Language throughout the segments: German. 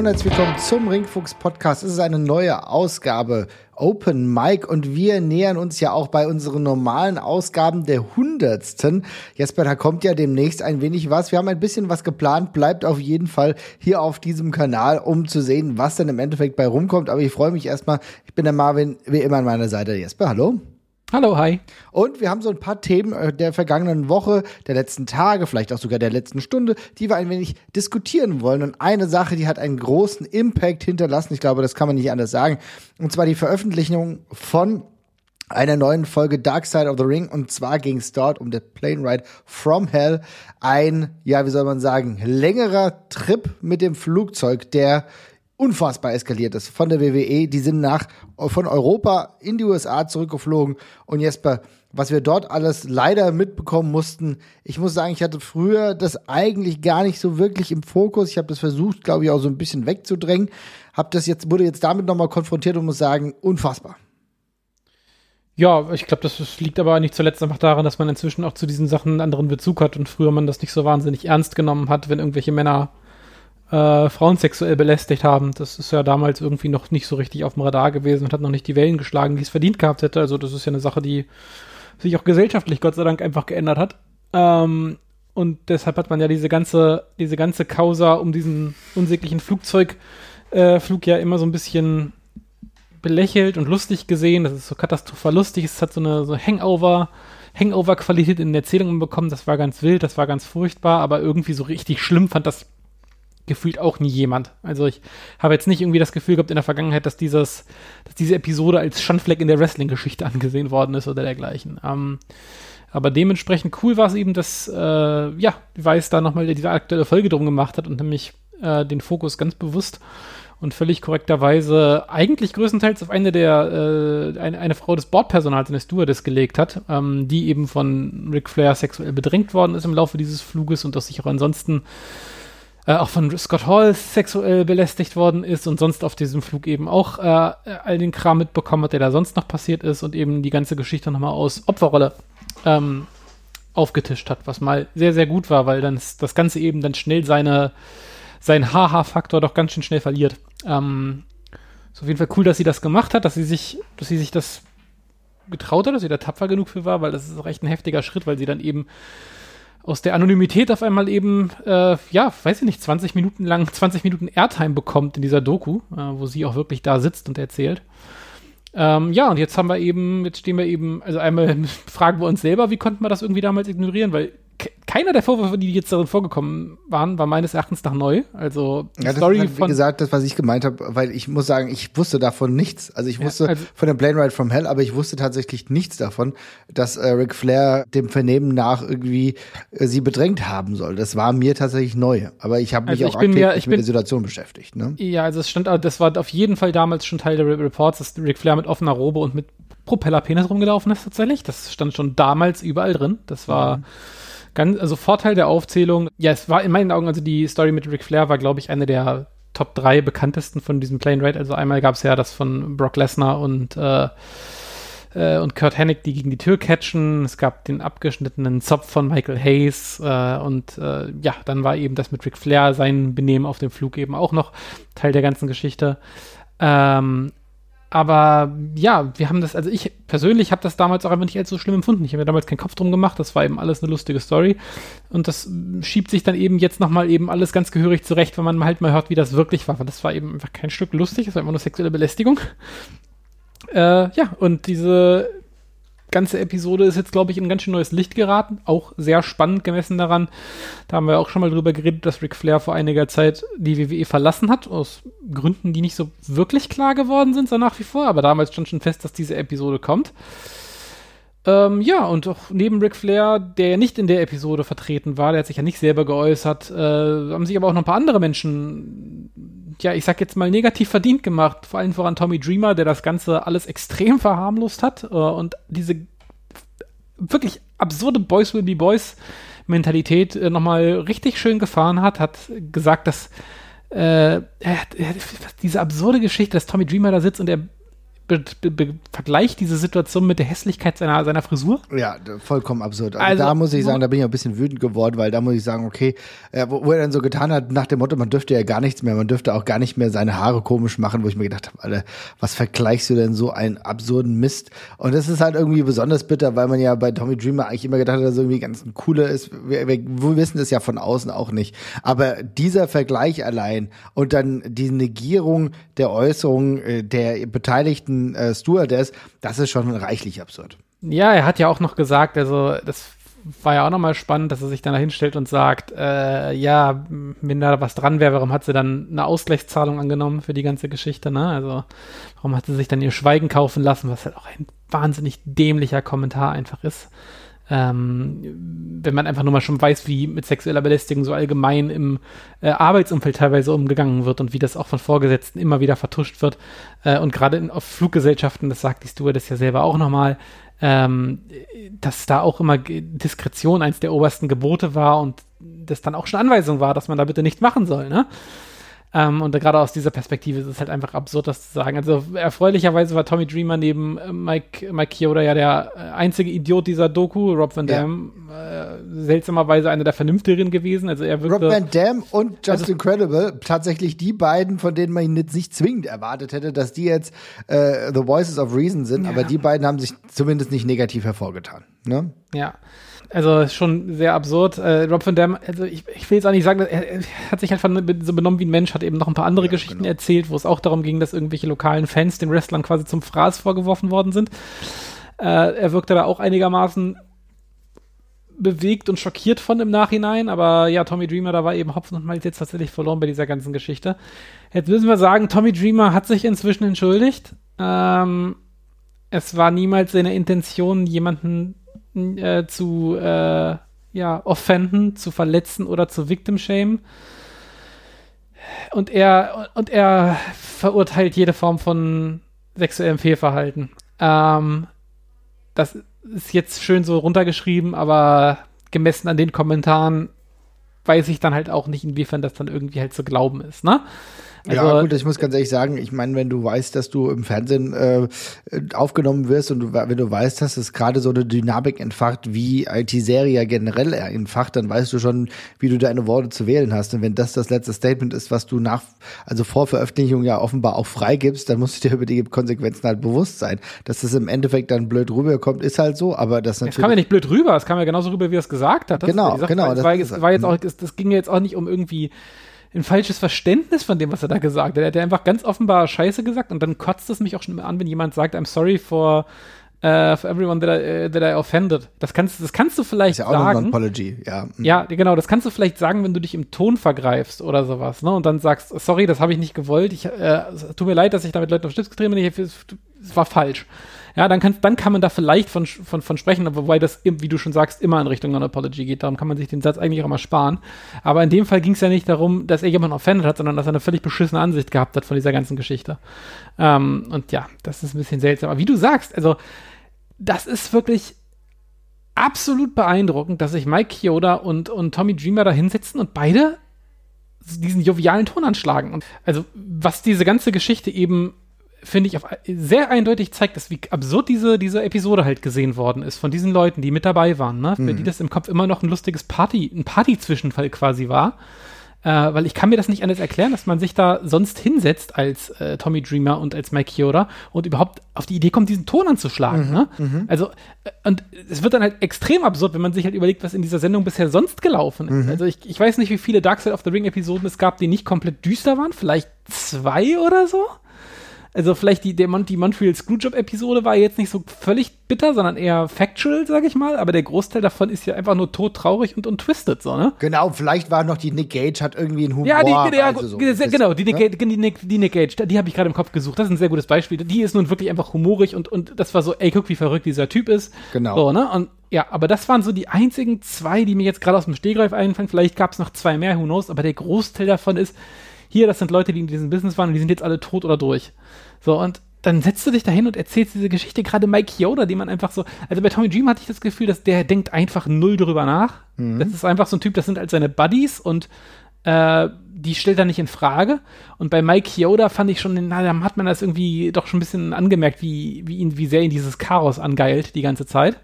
und herzlich willkommen zum Ringfuchs Podcast. Es ist eine neue Ausgabe Open Mic und wir nähern uns ja auch bei unseren normalen Ausgaben der hundertsten. Jesper, da kommt ja demnächst ein wenig was. Wir haben ein bisschen was geplant. Bleibt auf jeden Fall hier auf diesem Kanal, um zu sehen, was denn im Endeffekt bei rumkommt. Aber ich freue mich erstmal. Ich bin der Marvin, wie immer an meiner Seite. Jesper, hallo. Hallo, hi. Und wir haben so ein paar Themen äh, der vergangenen Woche, der letzten Tage, vielleicht auch sogar der letzten Stunde, die wir ein wenig diskutieren wollen. Und eine Sache, die hat einen großen Impact hinterlassen, ich glaube, das kann man nicht anders sagen, und zwar die Veröffentlichung von einer neuen Folge Dark Side of the Ring und zwar ging es dort um The Plane Ride from Hell. Ein, ja, wie soll man sagen, längerer Trip mit dem Flugzeug, der unfassbar eskaliert ist von der WWE. Die sind nach von Europa in die USA zurückgeflogen und Jesper, was wir dort alles leider mitbekommen mussten. Ich muss sagen, ich hatte früher das eigentlich gar nicht so wirklich im Fokus. Ich habe das versucht, glaube ich, auch so ein bisschen wegzudrängen. Hab das jetzt wurde jetzt damit nochmal konfrontiert und muss sagen, unfassbar. Ja, ich glaube, das liegt aber nicht zuletzt einfach daran, dass man inzwischen auch zu diesen Sachen einen anderen Bezug hat und früher man das nicht so wahnsinnig ernst genommen hat, wenn irgendwelche Männer äh, Frauen sexuell belästigt haben. Das ist ja damals irgendwie noch nicht so richtig auf dem Radar gewesen und hat noch nicht die Wellen geschlagen, die es verdient gehabt hätte. Also das ist ja eine Sache, die sich auch gesellschaftlich Gott sei Dank einfach geändert hat. Ähm, und deshalb hat man ja diese ganze, diese ganze Causa um diesen unsäglichen Flugzeugflug äh, ja immer so ein bisschen belächelt und lustig gesehen. Das ist so katastrophal lustig. Es hat so eine so Hangover, Hangover-Qualität in den Erzählungen bekommen. Das war ganz wild, das war ganz furchtbar, aber irgendwie so richtig schlimm fand das gefühlt auch nie jemand. Also ich habe jetzt nicht irgendwie das Gefühl gehabt in der Vergangenheit, dass dieses, dass diese Episode als Schandfleck in der Wrestling-Geschichte angesehen worden ist oder dergleichen. Ähm, aber dementsprechend cool war es eben, dass äh, ja, Weiß da nochmal diese aktuelle Folge drum gemacht hat und nämlich äh, den Fokus ganz bewusst und völlig korrekterweise eigentlich größtenteils auf eine der äh, eine, eine Frau des Bordpersonals, eine Stewardess gelegt hat, ähm, die eben von Ric Flair sexuell bedrängt worden ist im Laufe dieses Fluges und das sich auch ansonsten äh, auch von Scott Hall sexuell belästigt worden ist und sonst auf diesem Flug eben auch äh, all den Kram mitbekommen hat, der da sonst noch passiert ist und eben die ganze Geschichte nochmal aus Opferrolle ähm, aufgetischt hat, was mal sehr, sehr gut war, weil dann das Ganze eben dann schnell seine, seinen Haha-Faktor doch ganz schön schnell verliert. Ähm, ist auf jeden Fall cool, dass sie das gemacht hat, dass sie sich, dass sie sich das getraut hat, dass sie da tapfer genug für war, weil das ist auch echt ein heftiger Schritt, weil sie dann eben aus der Anonymität auf einmal eben, äh, ja, weiß ich nicht, 20 Minuten lang, 20 Minuten Airtime bekommt in dieser Doku, äh, wo sie auch wirklich da sitzt und erzählt. Ähm, ja, und jetzt haben wir eben, jetzt stehen wir eben, also einmal fragen wir uns selber, wie konnten wir das irgendwie damals ignorieren, weil keiner der Vorwürfe, die jetzt darin vorgekommen waren, war meines Erachtens nach neu. Also die ja, Story halt, von. Wie gesagt, das, was ich gemeint habe, weil ich muss sagen, ich wusste davon nichts. Also ich wusste ja, also, von der Plane Ride from Hell, aber ich wusste tatsächlich nichts davon, dass äh, Ric Flair dem Vernehmen nach irgendwie äh, sie bedrängt haben soll. Das war mir tatsächlich neu. Aber ich habe mich also auch aktiv mir, mit bin, der Situation beschäftigt. Ne? Ja, also es stand, das war auf jeden Fall damals schon Teil der Reports, dass Ric Flair mit offener Robe und mit Propellerpenis rumgelaufen ist tatsächlich. Das stand schon damals überall drin. Das war. Mhm ganz, also Vorteil der Aufzählung, ja, es war in meinen Augen, also die Story mit Ric Flair war, glaube ich, eine der Top 3 bekanntesten von diesem Plane Ride. Also einmal gab es ja das von Brock Lesnar und äh, äh, und Kurt Hennig, die gegen die Tür catchen. Es gab den abgeschnittenen Zopf von Michael Hayes äh, und äh, ja, dann war eben das mit Ric Flair, sein Benehmen auf dem Flug eben auch noch Teil der ganzen Geschichte. Ähm, aber ja, wir haben das, also ich persönlich habe das damals auch einfach nicht als so schlimm empfunden. Ich habe mir damals keinen Kopf drum gemacht, das war eben alles eine lustige Story. Und das schiebt sich dann eben jetzt nochmal eben alles ganz gehörig zurecht, wenn man halt mal hört, wie das wirklich war. Weil das war eben einfach kein Stück lustig, es war immer nur sexuelle Belästigung. Äh, ja, und diese ganze Episode ist jetzt, glaube ich, in ganz schön neues Licht geraten. Auch sehr spannend gemessen daran. Da haben wir auch schon mal drüber geredet, dass Ric Flair vor einiger Zeit die WWE verlassen hat. Aus Gründen, die nicht so wirklich klar geworden sind, so nach wie vor. Aber damals stand schon fest, dass diese Episode kommt. Ähm, ja, und auch neben Ric Flair, der ja nicht in der Episode vertreten war, der hat sich ja nicht selber geäußert, äh, haben sich aber auch noch ein paar andere Menschen, ja, ich sag jetzt mal negativ verdient gemacht. Vor allem voran Tommy Dreamer, der das Ganze alles extrem verharmlost hat äh, und diese wirklich absurde Boys will be Boys Mentalität äh, nochmal richtig schön gefahren hat, hat gesagt, dass äh, diese absurde Geschichte, dass Tommy Dreamer da sitzt und er be, be, vergleicht diese Situation mit der Hässlichkeit seiner, seiner Frisur. Ja, vollkommen absurd. Also, also da muss ich sagen, da bin ich ein bisschen wütend geworden, weil da muss ich sagen, okay, äh, wo, wo, er dann so getan hat, nach dem Motto, man dürfte ja gar nichts mehr, man dürfte auch gar nicht mehr seine Haare komisch machen, wo ich mir gedacht habe, Alter, was vergleichst du denn so einen absurden Mist? Und das ist halt irgendwie besonders bitter, weil man ja bei Tommy Dreamer eigentlich immer gedacht hat, dass er irgendwie ganz ein cooler ist. Wir, wir, wir wissen das ja von außen auch nicht. Aber dieser Vergleich allein und dann die Negierung der Äußerungen äh, der Beteiligten äh, Stewardess, das ist schon reichlich absurd. Ja, er hat ja auch noch gesagt, also das war ja auch nochmal spannend, dass er sich dann da hinstellt und sagt, äh, ja, wenn da was dran wäre, warum hat sie dann eine Ausgleichszahlung angenommen für die ganze Geschichte, ne? Also, warum hat sie sich dann ihr Schweigen kaufen lassen, was halt auch ein wahnsinnig dämlicher Kommentar einfach ist. Ähm, wenn man einfach nur mal schon weiß, wie mit sexueller Belästigung so allgemein im äh, Arbeitsumfeld teilweise umgegangen wird und wie das auch von Vorgesetzten immer wieder vertuscht wird. Äh, und gerade auf Fluggesellschaften, das sagt die Stewardess ja selber auch nochmal, ähm, dass da auch immer Diskretion eins der obersten Gebote war und das dann auch schon Anweisung war, dass man da bitte nicht machen soll, ne? Ähm, und gerade aus dieser Perspektive ist es halt einfach absurd, das zu sagen. Also erfreulicherweise war Tommy Dreamer neben äh, Mike, Mike Chioda ja der äh, einzige Idiot dieser Doku. Rob Van Dam ja. äh, seltsamerweise einer der vernünftigeren gewesen. Also er wirkte, Rob Van Dam und Just also, Incredible, tatsächlich die beiden, von denen man jetzt nicht zwingend erwartet hätte, dass die jetzt äh, The Voices of Reason sind, ja. aber die beiden haben sich zumindest nicht negativ hervorgetan. Ne? Ja. Also schon sehr absurd. Äh, Rob Van Dam, also ich, ich will jetzt auch nicht sagen, er, er hat sich halt so benommen wie ein Mensch, hat eben noch ein paar andere ja, Geschichten genau. erzählt, wo es auch darum ging, dass irgendwelche lokalen Fans den Wrestlern quasi zum Fraß vorgeworfen worden sind. Äh, er wirkte da auch einigermaßen bewegt und schockiert von im Nachhinein, aber ja, Tommy Dreamer, da war eben Hopfen und Malz jetzt tatsächlich verloren bei dieser ganzen Geschichte. Jetzt müssen wir sagen, Tommy Dreamer hat sich inzwischen entschuldigt. Ähm, es war niemals seine Intention, jemanden äh, zu äh, ja, offenden, zu verletzen oder zu victim shame. Und er, und er verurteilt jede Form von sexuellem Fehlverhalten. Ähm, das ist jetzt schön so runtergeschrieben, aber gemessen an den Kommentaren weiß ich dann halt auch nicht, inwiefern das dann irgendwie halt zu glauben ist, ne? Also, ja, gut, ich muss ganz ehrlich sagen, ich meine, wenn du weißt, dass du im Fernsehen äh, aufgenommen wirst und du, wenn du weißt, dass es gerade so eine Dynamik entfacht, wie IT-Serie generell entfacht, dann weißt du schon, wie du deine Worte zu wählen hast. Und wenn das das letzte Statement ist, was du nach, also vor Veröffentlichung ja offenbar auch freigibst, dann musst du dir über die Konsequenzen halt bewusst sein. Dass das im Endeffekt dann blöd rüberkommt, ist halt so, aber das natürlich. Es kam ja nicht blöd rüber, es kam ja genauso rüber, wie er es gesagt hat. Das genau, genau. Das war, das war jetzt auch, das ging ja jetzt auch nicht um irgendwie ein falsches Verständnis von dem, was er da gesagt hat. Er hat einfach ganz offenbar Scheiße gesagt und dann kotzt es mich auch schon an, wenn jemand sagt, I'm sorry for, uh, for everyone that I, uh, that I offended. Das kannst, das kannst du vielleicht das ist ja auch sagen. Eine Apology, ja. Mhm. Ja, genau, das kannst du vielleicht sagen, wenn du dich im Ton vergreifst oder sowas, ne? Und dann sagst, sorry, das habe ich nicht gewollt. Ich, äh, tut mir leid, dass ich damit Leuten auf Stift getrieben bin. Es war falsch. Ja, dann kann, dann kann man da vielleicht von, von, von sprechen, wobei das, wie du schon sagst, immer in Richtung Non-Apology geht. Darum kann man sich den Satz eigentlich auch mal sparen. Aber in dem Fall ging es ja nicht darum, dass er jemanden offended hat, sondern dass er eine völlig beschissene Ansicht gehabt hat von dieser ganzen Geschichte. Ähm, und ja, das ist ein bisschen seltsam. Aber wie du sagst, also, das ist wirklich absolut beeindruckend, dass sich Mike Chioda und, und Tommy Dreamer da hinsetzen und beide diesen jovialen Ton anschlagen. Und also, was diese ganze Geschichte eben finde ich, auf, sehr eindeutig zeigt das, wie absurd diese, diese Episode halt gesehen worden ist von diesen Leuten, die mit dabei waren, ne? Für mhm. die das im Kopf immer noch ein lustiges Party, ein Party-Zwischenfall quasi war. Äh, weil ich kann mir das nicht anders erklären, dass man sich da sonst hinsetzt als äh, Tommy Dreamer und als Mike Chioda und überhaupt auf die Idee kommt, diesen Ton anzuschlagen. Mhm, ne? Mhm. Also, äh, und es wird dann halt extrem absurd, wenn man sich halt überlegt, was in dieser Sendung bisher sonst gelaufen ist. Mhm. Also ich, ich weiß nicht, wie viele Dark Side of the Ring Episoden es gab, die nicht komplett düster waren, vielleicht zwei oder so. Also vielleicht die, der Mon die Montreal Screwjob-Episode war jetzt nicht so völlig bitter, sondern eher factual, sag ich mal. Aber der Großteil davon ist ja einfach nur todtraurig und untwisted, so, ne? Genau, vielleicht war noch die Nick Gage, hat irgendwie einen Humor. Ja, die, ja, also so. genau, die Nick, ne? die Nick, die Nick Gage, die habe ich gerade im Kopf gesucht. Das ist ein sehr gutes Beispiel. Die ist nun wirklich einfach humorig und, und das war so, ey, guck, wie verrückt dieser Typ ist. Genau. So, ne? Und ja, aber das waren so die einzigen zwei, die mir jetzt gerade aus dem Stegreif einfallen. Vielleicht gab es noch zwei mehr, who knows, aber der Großteil davon ist, hier, das sind Leute, die in diesem Business waren und die sind jetzt alle tot oder durch. So, und dann setzt du dich dahin und erzählst diese Geschichte, gerade Mike Yoda, die man einfach so, also bei Tommy Dream hatte ich das Gefühl, dass der denkt einfach null drüber nach. Mhm. Das ist einfach so ein Typ, das sind halt seine Buddies und äh, die stellt er nicht in Frage. Und bei Mike Chioda fand ich schon, na, da hat man das irgendwie doch schon ein bisschen angemerkt, wie, wie, ihn, wie sehr ihn dieses Chaos angeilt die ganze Zeit.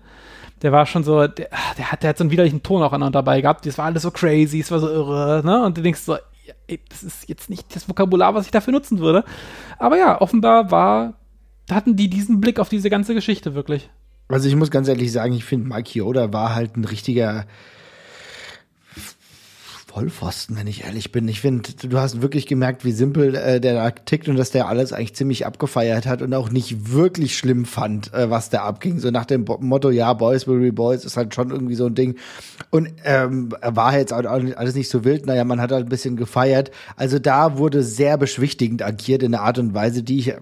Der war schon so, der, der, hat, der hat so einen widerlichen Ton auch an dabei gehabt. Das war alles so crazy, es war so irre, ne? Und du denkst so, das ist jetzt nicht das Vokabular, was ich dafür nutzen würde. Aber ja, offenbar war, hatten die diesen Blick auf diese ganze Geschichte wirklich. Also ich muss ganz ehrlich sagen, ich finde, Mike Yoda war halt ein richtiger Vollpfosten, wenn ich ehrlich bin. Ich finde, du hast wirklich gemerkt, wie simpel äh, der da tickt und dass der alles eigentlich ziemlich abgefeiert hat und auch nicht wirklich schlimm fand, äh, was da abging. So nach dem Motto, ja, Boys will be Boys ist halt schon irgendwie so ein Ding. Und ähm, war jetzt auch alles nicht so wild. Naja, man hat halt ein bisschen gefeiert. Also da wurde sehr beschwichtigend agiert in einer Art und Weise, die ich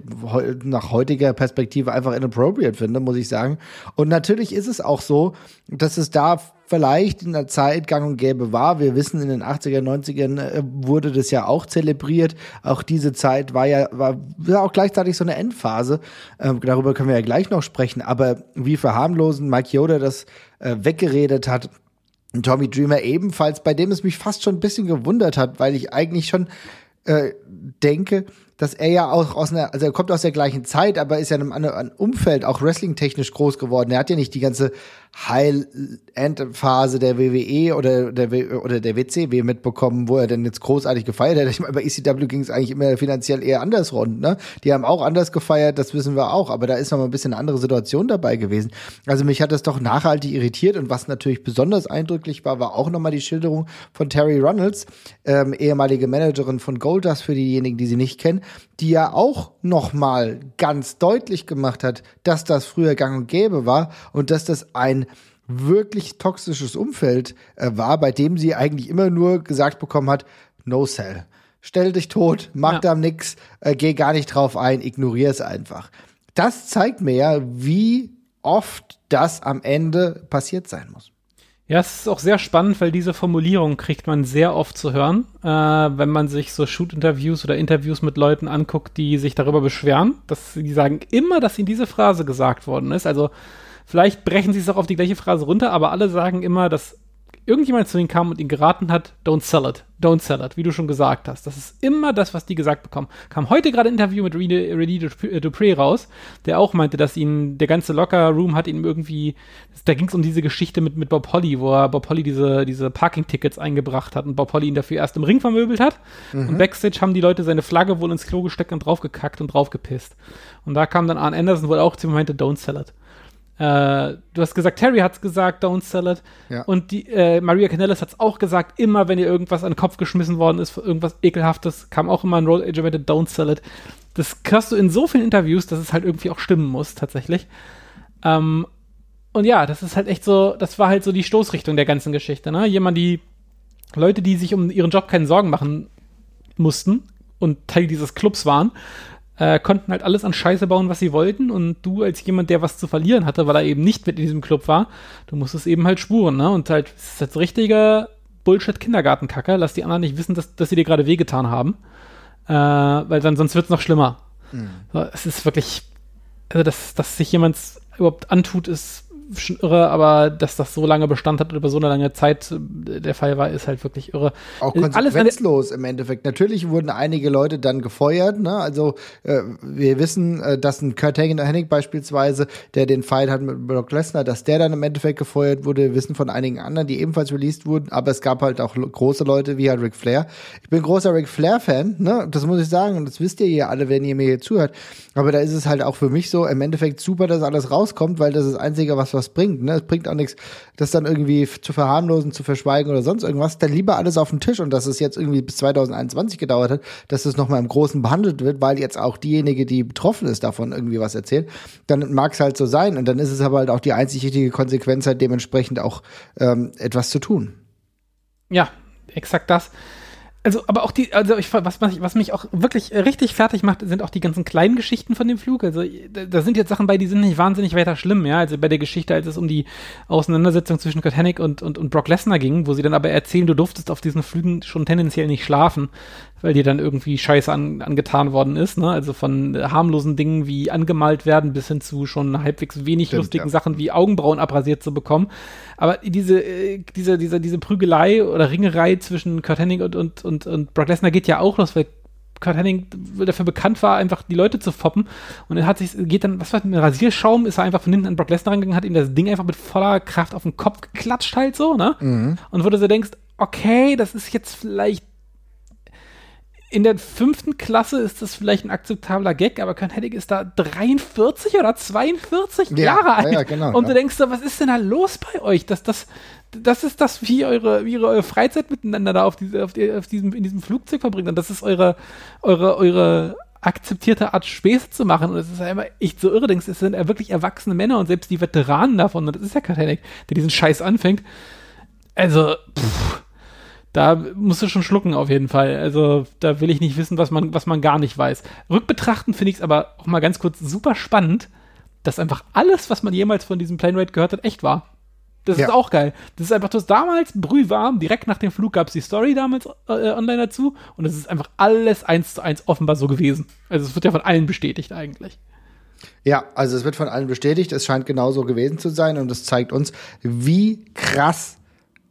nach heutiger Perspektive einfach inappropriate finde, muss ich sagen. Und natürlich ist es auch so, dass es da vielleicht in der Zeit gang und gäbe war. Wir wissen, in den 80er, 90ern äh, wurde das ja auch zelebriert. Auch diese Zeit war ja, war, war auch gleichzeitig so eine Endphase. Ähm, darüber können wir ja gleich noch sprechen. Aber wie verharmlosen Mike Yoda das äh, weggeredet hat, Tommy Dreamer ebenfalls, bei dem es mich fast schon ein bisschen gewundert hat, weil ich eigentlich schon äh, denke, dass er ja auch aus einer, also er kommt aus der gleichen Zeit, aber ist ja in einem anderen Umfeld auch wrestling-technisch groß geworden. Er hat ja nicht die ganze High-End-Phase der WWE oder der, w oder der WCW mitbekommen, wo er denn jetzt großartig gefeiert hat. Ich meine, bei ECW ging es eigentlich immer finanziell eher anders rund, ne? Die haben auch anders gefeiert, das wissen wir auch, aber da ist noch mal ein bisschen eine andere Situation dabei gewesen. Also mich hat das doch nachhaltig irritiert und was natürlich besonders eindrücklich war, war auch noch mal die Schilderung von Terry Runnels, ähm, ehemalige Managerin von Goldust für diejenigen, die sie nicht kennen, die ja auch noch mal ganz deutlich gemacht hat, dass das früher gang und gäbe war und dass das ein wirklich toxisches Umfeld äh, war, bei dem sie eigentlich immer nur gesagt bekommen hat, no sell. Stell dich tot, mach ja. da nix, äh, geh gar nicht drauf ein, ignorier es einfach. Das zeigt mir ja, wie oft das am Ende passiert sein muss. Ja, es ist auch sehr spannend, weil diese Formulierung kriegt man sehr oft zu hören, äh, wenn man sich so Shoot-Interviews oder Interviews mit Leuten anguckt, die sich darüber beschweren, dass sie sagen immer, dass ihnen diese Phrase gesagt worden ist. Also vielleicht brechen sie es auch auf die gleiche Phrase runter, aber alle sagen immer, dass irgendjemand zu ihnen kam und ihnen geraten hat, don't sell it, don't sell it, wie du schon gesagt hast. Das ist immer das, was die gesagt bekommen. Kam heute gerade ein Interview mit René Dupré raus, der auch meinte, dass ihn der ganze Locker-Room hat ihm irgendwie, da ging es um diese Geschichte mit, mit Bob Holly, wo er Bob Holly diese, diese Parking-Tickets eingebracht hat und Bob Holly ihn dafür erst im Ring vermöbelt hat. Mhm. Und Backstage haben die Leute seine Flagge wohl ins Klo gesteckt und draufgekackt und draufgepisst. Und da kam dann Arn Anderson wohl auch zu ihm und meinte, don't sell it. Äh, du hast gesagt, Terry hat's gesagt, don't sell it. Ja. Und die, äh, Maria Canellis hat's auch gesagt, immer wenn ihr irgendwas an den Kopf geschmissen worden ist, irgendwas ekelhaftes, kam auch immer ein Roll Age Event, don't sell it. Das hörst du in so vielen Interviews, dass es halt irgendwie auch stimmen muss, tatsächlich. Ähm, und ja, das ist halt echt so, das war halt so die Stoßrichtung der ganzen Geschichte, ne? Jemand, die Leute, die sich um ihren Job keine Sorgen machen mussten und Teil dieses Clubs waren, äh, konnten halt alles an Scheiße bauen, was sie wollten. Und du als jemand, der was zu verlieren hatte, weil er eben nicht mit in diesem Club war, du musstest eben halt spuren, ne? Und halt, es ist jetzt richtiger Bullshit-Kindergartenkacke. Lass die anderen nicht wissen, dass, dass sie dir gerade wehgetan haben. Äh, weil dann sonst wird es noch schlimmer. Mhm. So, es ist wirklich, also dass, dass sich jemand überhaupt antut, ist irre, aber dass das so lange Bestand hat und über so eine lange Zeit äh, der Fall war, ist halt wirklich irre. Auch konsequenzlos im Endeffekt. Natürlich wurden einige Leute dann gefeuert. Ne? Also äh, wir wissen, äh, dass ein Kurt Hennig beispielsweise, der den Fight hat mit Brock Lesnar, dass der dann im Endeffekt gefeuert wurde. Wir wissen von einigen anderen, die ebenfalls released wurden, aber es gab halt auch große Leute wie halt Ric Flair. Ich bin großer Ric Flair-Fan, ne? das muss ich sagen und das wisst ihr hier alle, wenn ihr mir hier zuhört. Aber da ist es halt auch für mich so, im Endeffekt super, dass alles rauskommt, weil das ist das Einzige, was was bringt. Ne? Es bringt auch nichts, das dann irgendwie zu verharmlosen, zu verschweigen oder sonst irgendwas. Dann lieber alles auf den Tisch und dass es jetzt irgendwie bis 2021 gedauert hat, dass es nochmal im Großen behandelt wird, weil jetzt auch diejenige, die betroffen ist, davon irgendwie was erzählt. Dann mag es halt so sein und dann ist es aber halt auch die einzig richtige Konsequenz, halt dementsprechend auch ähm, etwas zu tun. Ja, exakt das. Also, aber auch die, also ich, was, was, mich auch wirklich richtig fertig macht, sind auch die ganzen kleinen Geschichten von dem Flug. Also, da, da sind jetzt Sachen bei, die sind nicht wahnsinnig weiter schlimm, ja. Also bei der Geschichte, als es um die Auseinandersetzung zwischen Kurt Hennig und, und, und Brock Lesnar ging, wo sie dann aber erzählen, du durftest auf diesen Flügen schon tendenziell nicht schlafen, weil dir dann irgendwie Scheiße an, angetan worden ist, ne? Also von harmlosen Dingen wie angemalt werden bis hin zu schon halbwegs wenig Stimmt, lustigen ja. Sachen wie Augenbrauen abrasiert zu bekommen. Aber diese, äh, diese, diese, diese Prügelei oder Ringerei zwischen Kurt Hennig und, und, und, und Brock Lesnar geht ja auch los, weil Kurt Hennig dafür bekannt war, einfach die Leute zu foppen. Und er hat sich, geht dann, was war das, mit Rasierschaum, ist er einfach von hinten an Brock Lesnar rangegangen, hat ihm das Ding einfach mit voller Kraft auf den Kopf geklatscht halt so, ne? Mhm. Und wo du so denkst, okay, das ist jetzt vielleicht in der fünften Klasse ist das vielleicht ein akzeptabler Gag, aber Kurt Hennig ist da 43 oder 42 ja, Jahre alt. Ja, genau, und du denkst so, was ist denn da los bei euch? Das, das, das ist das, wie eure, wie eure Freizeit miteinander da auf, diese, auf, die, auf diesem, in diesem Flugzeug verbringt. Und das ist eure, eure, eure akzeptierte Art Späße zu machen. Und es ist einfach echt so irre, denkst, es sind ja wirklich erwachsene Männer und selbst die Veteranen davon, und das ist ja Kurt Hennig, der diesen Scheiß anfängt. Also, pff, da musst du schon schlucken auf jeden Fall. Also da will ich nicht wissen, was man, was man gar nicht weiß. Rückbetrachten finde ich es aber auch mal ganz kurz super spannend, dass einfach alles, was man jemals von diesem Plane Ride gehört hat, echt war. Das ja. ist auch geil. Das ist einfach das damals brühwarm, direkt nach dem Flug gab es die Story damals äh, online dazu und es ist einfach alles eins zu eins offenbar so gewesen. Also es wird ja von allen bestätigt eigentlich. Ja, also es wird von allen bestätigt, es scheint genauso gewesen zu sein und es zeigt uns, wie krass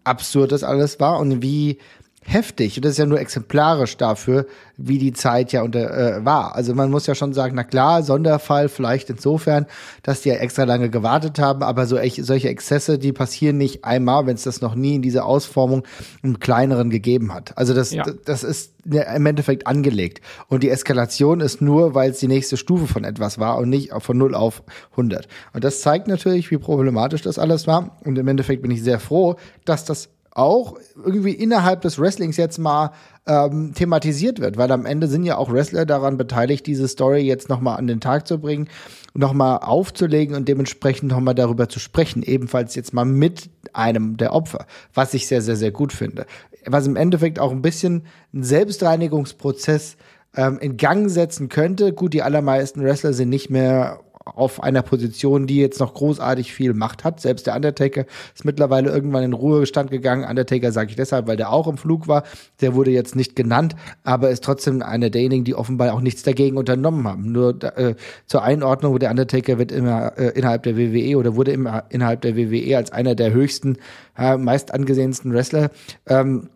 absurd das alles war und wie heftig. Und das ist ja nur exemplarisch dafür, wie die Zeit ja unter, äh, war. Also man muss ja schon sagen, na klar, Sonderfall vielleicht insofern, dass die ja extra lange gewartet haben, aber so echt, solche Exzesse, die passieren nicht einmal, wenn es das noch nie in dieser Ausformung im kleineren gegeben hat. Also das, ja. das ist im Endeffekt angelegt. Und die Eskalation ist nur, weil es die nächste Stufe von etwas war und nicht von 0 auf 100. Und das zeigt natürlich, wie problematisch das alles war. Und im Endeffekt bin ich sehr froh, dass das auch irgendwie innerhalb des Wrestlings jetzt mal ähm, thematisiert wird, weil am Ende sind ja auch Wrestler daran beteiligt, diese Story jetzt nochmal an den Tag zu bringen, nochmal aufzulegen und dementsprechend nochmal darüber zu sprechen, ebenfalls jetzt mal mit einem der Opfer, was ich sehr, sehr, sehr gut finde. Was im Endeffekt auch ein bisschen ein Selbstreinigungsprozess ähm, in Gang setzen könnte. Gut, die allermeisten Wrestler sind nicht mehr auf einer Position, die jetzt noch großartig viel Macht hat. Selbst der Undertaker ist mittlerweile irgendwann in Ruhestand gegangen. Undertaker sage ich deshalb, weil der auch im Flug war. Der wurde jetzt nicht genannt, aber ist trotzdem einer derjenigen, die offenbar auch nichts dagegen unternommen haben. Nur äh, zur Einordnung, der Undertaker wird immer äh, innerhalb der WWE oder wurde immer innerhalb der WWE als einer der höchsten, äh, meist angesehensten Wrestler ähm,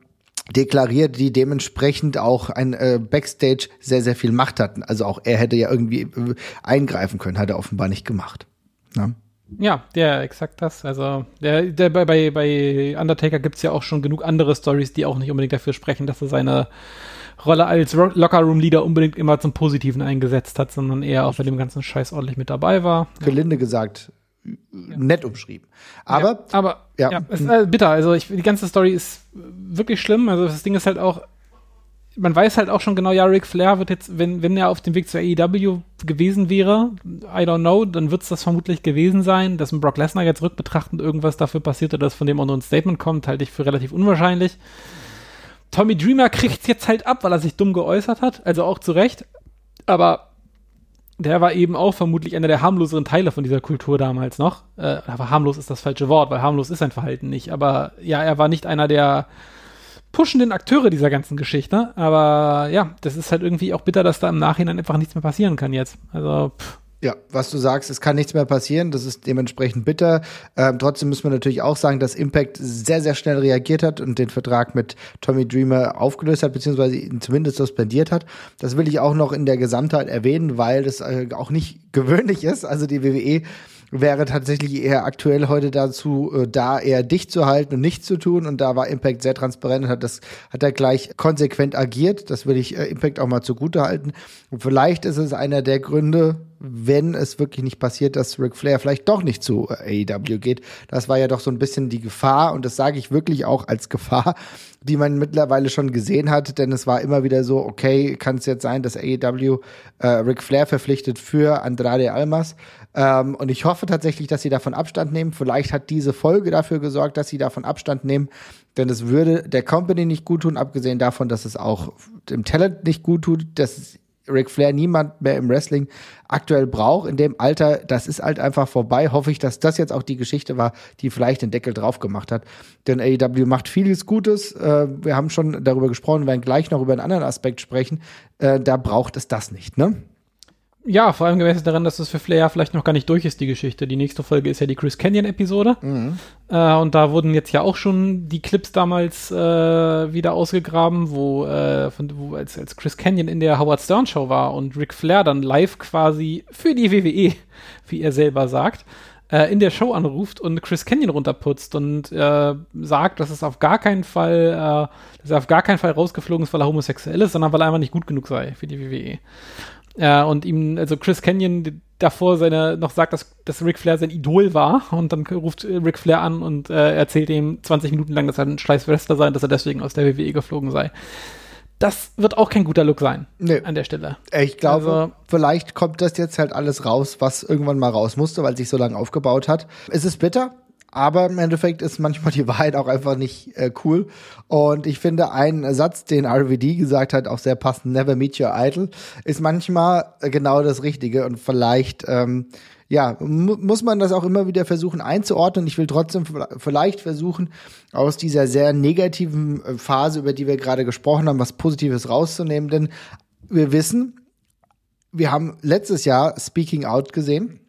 deklariert, die dementsprechend auch ein äh, Backstage sehr, sehr viel Macht hatten. Also auch er hätte ja irgendwie äh, eingreifen können, hat er offenbar nicht gemacht. Ja, ja der exakt das. Also der, der bei, bei, bei Undertaker gibt's ja auch schon genug andere Stories, die auch nicht unbedingt dafür sprechen, dass er seine Rolle als Lockerroom-Leader unbedingt immer zum Positiven eingesetzt hat, sondern eher auch bei dem ganzen Scheiß ordentlich mit dabei war. Gelinde gesagt, nett umschrieben. Aber, ja, aber ja, ja es ist äh, bitter. Also ich, die ganze Story ist wirklich schlimm. Also das Ding ist halt auch, man weiß halt auch schon genau, ja, Ric Flair wird jetzt, wenn, wenn er auf dem Weg zur AEW gewesen wäre, I don't know, dann wird es das vermutlich gewesen sein, dass ein Brock Lesnar jetzt rückbetrachtend irgendwas dafür passiert oder dass von dem auch nur ein Statement kommt, halte ich für relativ unwahrscheinlich. Tommy Dreamer kriegt es jetzt halt ab, weil er sich dumm geäußert hat, also auch zu Recht. Aber der war eben auch vermutlich einer der harmloseren Teile von dieser Kultur damals noch. Äh, aber harmlos ist das falsche Wort, weil harmlos ist sein Verhalten nicht. Aber ja, er war nicht einer der pushenden Akteure dieser ganzen Geschichte. Aber ja, das ist halt irgendwie auch bitter, dass da im Nachhinein einfach nichts mehr passieren kann jetzt. Also, pff. Ja, was du sagst, es kann nichts mehr passieren, das ist dementsprechend bitter. Ähm, trotzdem muss man natürlich auch sagen, dass Impact sehr, sehr schnell reagiert hat und den Vertrag mit Tommy Dreamer aufgelöst hat, beziehungsweise ihn zumindest suspendiert hat. Das will ich auch noch in der Gesamtheit erwähnen, weil das äh, auch nicht gewöhnlich ist. Also die WWE wäre tatsächlich eher aktuell heute dazu äh, da, eher dicht zu halten und nichts zu tun. Und da war Impact sehr transparent und hat das, hat er gleich konsequent agiert. Das will ich äh, Impact auch mal zugute halten. Und vielleicht ist es einer der Gründe, wenn es wirklich nicht passiert, dass Ric Flair vielleicht doch nicht zu äh, AEW geht. Das war ja doch so ein bisschen die Gefahr und das sage ich wirklich auch als Gefahr, die man mittlerweile schon gesehen hat, denn es war immer wieder so, okay, kann es jetzt sein, dass AEW äh, Ric Flair verpflichtet für Andrade Almas Ähm, und ich hoffe tatsächlich, dass sie davon Abstand nehmen. Vielleicht hat diese Folge dafür gesorgt, dass sie davon Abstand nehmen. Denn es würde der Company nicht gut tun, abgesehen davon, dass es auch dem Talent nicht gut tut, dass Ric Flair niemand mehr im Wrestling aktuell braucht in dem Alter. Das ist halt einfach vorbei. Hoffe ich, dass das jetzt auch die Geschichte war, die vielleicht den Deckel drauf gemacht hat. Denn AEW macht vieles Gutes. Äh, wir haben schon darüber gesprochen, wir werden gleich noch über einen anderen Aspekt sprechen. Äh, da braucht es das nicht, ne? Ja, vor allem gemessen daran, dass es für Flair vielleicht noch gar nicht durch ist, die Geschichte. Die nächste Folge ist ja die Chris Canyon-Episode. Mhm. Äh, und da wurden jetzt ja auch schon die Clips damals äh, wieder ausgegraben, wo, äh, von, wo als, als Chris Canyon in der Howard Stern Show war und Ric Flair dann live quasi für die WWE, wie er selber sagt, äh, in der Show anruft und Chris Canyon runterputzt und äh, sagt, dass es auf gar keinen Fall, äh, dass er auf gar keinen Fall rausgeflogen ist, weil er homosexuell ist, sondern weil er einfach nicht gut genug sei für die WWE. Ja, und ihm, also Chris Canyon davor seine, noch sagt, dass, dass Ric Flair sein Idol war und dann ruft Ric Flair an und äh, erzählt ihm 20 Minuten lang, dass er ein scheiß Wrestler sei und dass er deswegen aus der WWE geflogen sei. Das wird auch kein guter Look sein nee. an der Stelle. Ich glaube, also, vielleicht kommt das jetzt halt alles raus, was irgendwann mal raus musste, weil sich so lange aufgebaut hat. Es ist bitter, aber im Endeffekt ist manchmal die Wahrheit auch einfach nicht äh, cool. Und ich finde, ein Satz, den RVD gesagt hat, auch sehr passend, never meet your idol, ist manchmal äh, genau das Richtige. Und vielleicht, ähm, ja, mu muss man das auch immer wieder versuchen einzuordnen. Ich will trotzdem vielleicht versuchen, aus dieser sehr negativen äh, Phase, über die wir gerade gesprochen haben, was Positives rauszunehmen. Denn wir wissen, wir haben letztes Jahr Speaking Out gesehen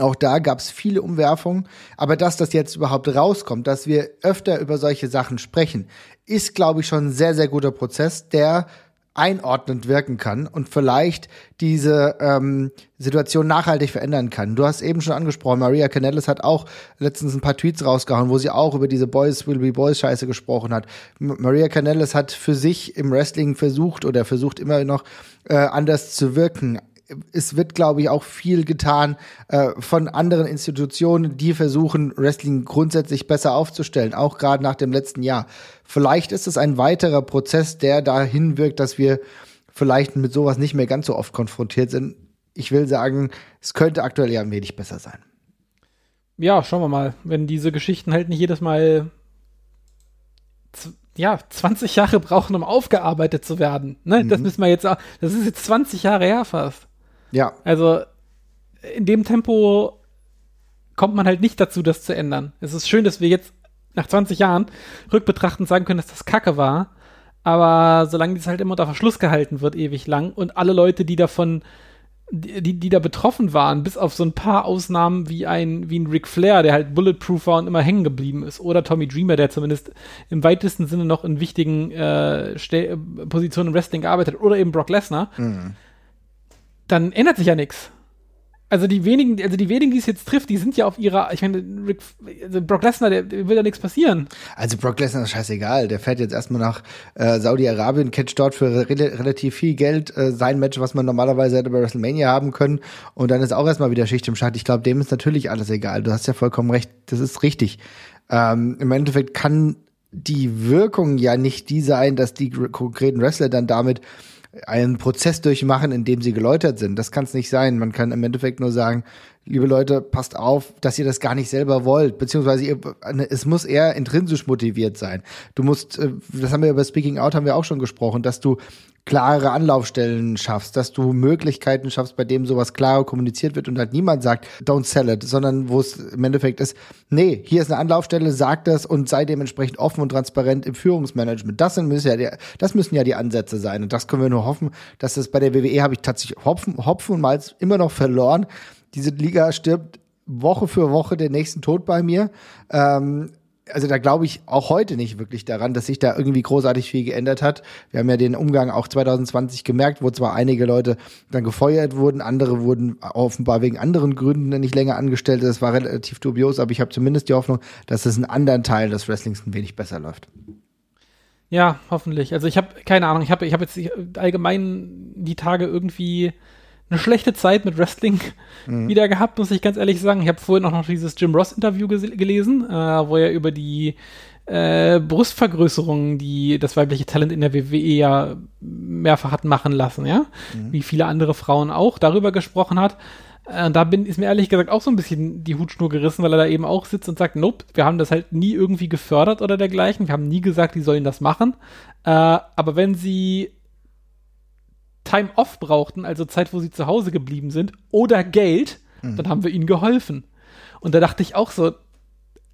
auch da gab es viele Umwerfungen. Aber dass das jetzt überhaupt rauskommt, dass wir öfter über solche Sachen sprechen, ist, glaube ich, schon ein sehr, sehr guter Prozess, der einordnend wirken kann und vielleicht diese ähm, Situation nachhaltig verändern kann. Du hast eben schon angesprochen, Maria Canellis hat auch letztens ein paar Tweets rausgehauen, wo sie auch über diese Boys will be Boys Scheiße gesprochen hat. Maria Canellis hat für sich im Wrestling versucht oder versucht immer noch äh, anders zu wirken, es wird, glaube ich, auch viel getan äh, von anderen Institutionen, die versuchen, Wrestling grundsätzlich besser aufzustellen, auch gerade nach dem letzten Jahr. Vielleicht ist es ein weiterer Prozess, der dahin wirkt, dass wir vielleicht mit sowas nicht mehr ganz so oft konfrontiert sind. Ich will sagen, es könnte aktuell ja ein wenig besser sein. Ja, schauen wir mal. Wenn diese Geschichten halt nicht jedes Mal ja, 20 Jahre brauchen, um aufgearbeitet zu werden. Ne? Mhm. Das müssen wir jetzt das ist jetzt 20 Jahre her fast. Ja. Also in dem Tempo kommt man halt nicht dazu, das zu ändern. Es ist schön, dass wir jetzt nach 20 Jahren rückbetrachtend sagen können, dass das Kacke war. Aber solange das halt immer unter Verschluss gehalten wird, ewig lang, und alle Leute, die davon, die, die da betroffen waren, bis auf so ein paar Ausnahmen wie ein, wie ein Ric Flair, der halt bulletproof war und immer hängen geblieben ist, oder Tommy Dreamer, der zumindest im weitesten Sinne noch in wichtigen äh, Positionen im Wrestling gearbeitet hat, oder eben Brock Lesnar. Mhm dann ändert sich ja nichts. Also die wenigen, also die wenigen, die es jetzt trifft, die sind ja auf ihrer, ich meine, Rick, also Brock Lesnar, der, der will ja nichts passieren. Also Brock Lesnar ist scheißegal, der fährt jetzt erstmal nach äh, Saudi-Arabien, catcht dort für re relativ viel Geld äh, sein Match, was man normalerweise hätte bei WrestleMania haben können und dann ist auch erstmal wieder Schicht im Schacht. Ich glaube, dem ist natürlich alles egal. Du hast ja vollkommen recht, das ist richtig. Ähm, Im Endeffekt kann die Wirkung ja nicht die sein, dass die konkreten Wrestler dann damit einen Prozess durchmachen, in dem sie geläutert sind. Das kann es nicht sein. Man kann im Endeffekt nur sagen, liebe Leute, passt auf, dass ihr das gar nicht selber wollt, beziehungsweise ihr, es muss eher intrinsisch motiviert sein. Du musst, äh, das haben wir über Speaking Out haben wir auch schon gesprochen, dass du klare Anlaufstellen schaffst, dass du Möglichkeiten schaffst, bei dem sowas klarer kommuniziert wird und halt niemand sagt, don't sell it, sondern wo es im Endeffekt ist, nee, hier ist eine Anlaufstelle, sag das und sei dementsprechend offen und transparent im Führungsmanagement. Das, sind, ja die, das müssen ja die Ansätze sein und das können wir nur hoffen, dass das bei der WWE habe ich tatsächlich Hopfen, Hopfen und Malz immer noch verloren. Diese Liga stirbt Woche für Woche den nächsten Tod bei mir. Ähm, also da glaube ich auch heute nicht wirklich daran, dass sich da irgendwie großartig viel geändert hat. Wir haben ja den Umgang auch 2020 gemerkt, wo zwar einige Leute dann gefeuert wurden, andere wurden offenbar wegen anderen Gründen nicht länger angestellt. Das war relativ dubios, aber ich habe zumindest die Hoffnung, dass es in anderen Teilen des Wrestlings ein wenig besser läuft. Ja, hoffentlich. Also ich habe keine Ahnung, ich habe ich hab jetzt allgemein die Tage irgendwie eine schlechte Zeit mit Wrestling mhm. wieder gehabt, muss ich ganz ehrlich sagen. Ich habe vorhin auch noch dieses Jim Ross Interview gelesen, äh, wo er über die äh, Brustvergrößerung, die das weibliche Talent in der WWE ja mehrfach hat machen lassen, ja, mhm. wie viele andere Frauen auch, darüber gesprochen hat. Äh, da bin, ist mir ehrlich gesagt auch so ein bisschen die Hutschnur gerissen, weil er da eben auch sitzt und sagt, nope, wir haben das halt nie irgendwie gefördert oder dergleichen. Wir haben nie gesagt, die sollen das machen. Äh, aber wenn sie Time off brauchten, also Zeit, wo sie zu Hause geblieben sind, oder Geld, mhm. dann haben wir ihnen geholfen. Und da dachte ich auch so,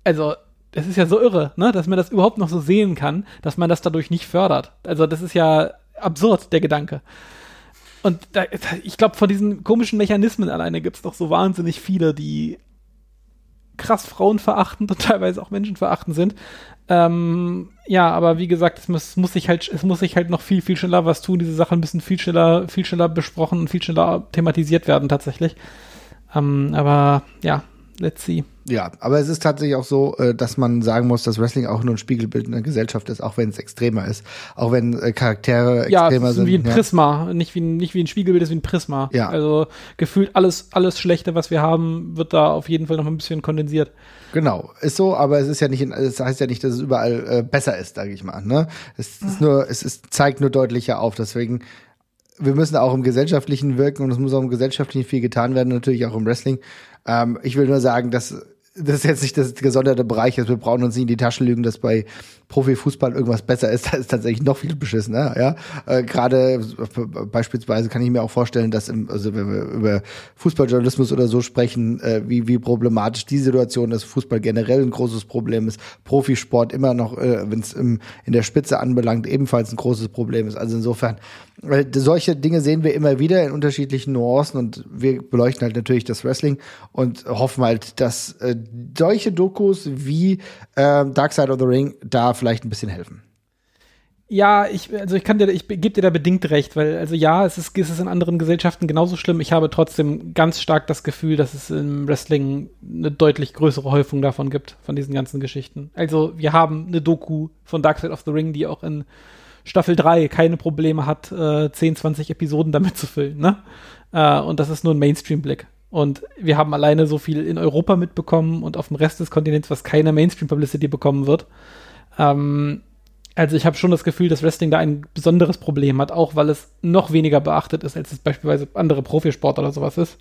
also, das ist ja so irre, ne, dass man das überhaupt noch so sehen kann, dass man das dadurch nicht fördert. Also, das ist ja absurd, der Gedanke. Und da, ich glaube, von diesen komischen Mechanismen alleine gibt es doch so wahnsinnig viele, die krass frauenverachtend und teilweise auch menschenverachtend sind. Ähm, ja, aber wie gesagt, es muss, muss sich halt, es muss sich halt noch viel, viel schneller was tun. Diese Sachen müssen viel schneller, viel schneller besprochen und viel schneller thematisiert werden tatsächlich. Ähm, aber ja, let's see. Ja, aber es ist tatsächlich auch so, äh, dass man sagen muss, dass Wrestling auch nur ein Spiegelbild in der Gesellschaft ist, auch wenn es extremer ist. Auch wenn äh, Charaktere ja, extremer sind. Ja, wie ein Prisma, nicht wie ein, nicht wie ein Spiegelbild, ist wie ein Prisma. Ja. Also gefühlt alles, alles Schlechte, was wir haben, wird da auf jeden Fall noch ein bisschen kondensiert. Genau, ist so, aber es ist ja nicht, es heißt ja nicht, dass es überall äh, besser ist, sage ich mal. Ne? Es ist nur, es ist, zeigt nur deutlicher auf. Deswegen wir müssen auch im Gesellschaftlichen wirken und es muss auch im Gesellschaftlichen viel getan werden, natürlich auch im Wrestling. Ähm, ich will nur sagen, dass das jetzt nicht das gesonderte Bereich ist. Wir brauchen uns nicht in die Tasche lügen, dass bei Profifußball irgendwas besser ist. Da ist tatsächlich noch viel beschissener. Ja, äh, gerade beispielsweise kann ich mir auch vorstellen, dass im, also wenn wir über Fußballjournalismus oder so sprechen, äh, wie wie problematisch die Situation ist. Fußball generell ein großes Problem ist. Profisport immer noch, äh, wenn es in der Spitze anbelangt, ebenfalls ein großes Problem ist. Also insofern solche Dinge sehen wir immer wieder in unterschiedlichen Nuancen und wir beleuchten halt natürlich das Wrestling und hoffen halt, dass äh, solche Dokus wie äh, Dark Side of the Ring da vielleicht ein bisschen helfen. Ja, ich, also ich kann dir, ich gebe dir da bedingt recht, weil, also ja, es ist, es ist in anderen Gesellschaften genauso schlimm. Ich habe trotzdem ganz stark das Gefühl, dass es im Wrestling eine deutlich größere Häufung davon gibt, von diesen ganzen Geschichten. Also, wir haben eine Doku von Dark Side of the Ring, die auch in Staffel 3 keine Probleme hat, äh, 10, 20 Episoden damit zu füllen, ne? Äh, und das ist nur ein Mainstream-Blick. Und wir haben alleine so viel in Europa mitbekommen und auf dem Rest des Kontinents, was keine Mainstream-Publicity bekommen wird. Ähm, also ich habe schon das Gefühl, dass Wrestling da ein besonderes Problem hat, auch weil es noch weniger beachtet ist, als es beispielsweise andere Profisport oder sowas ist.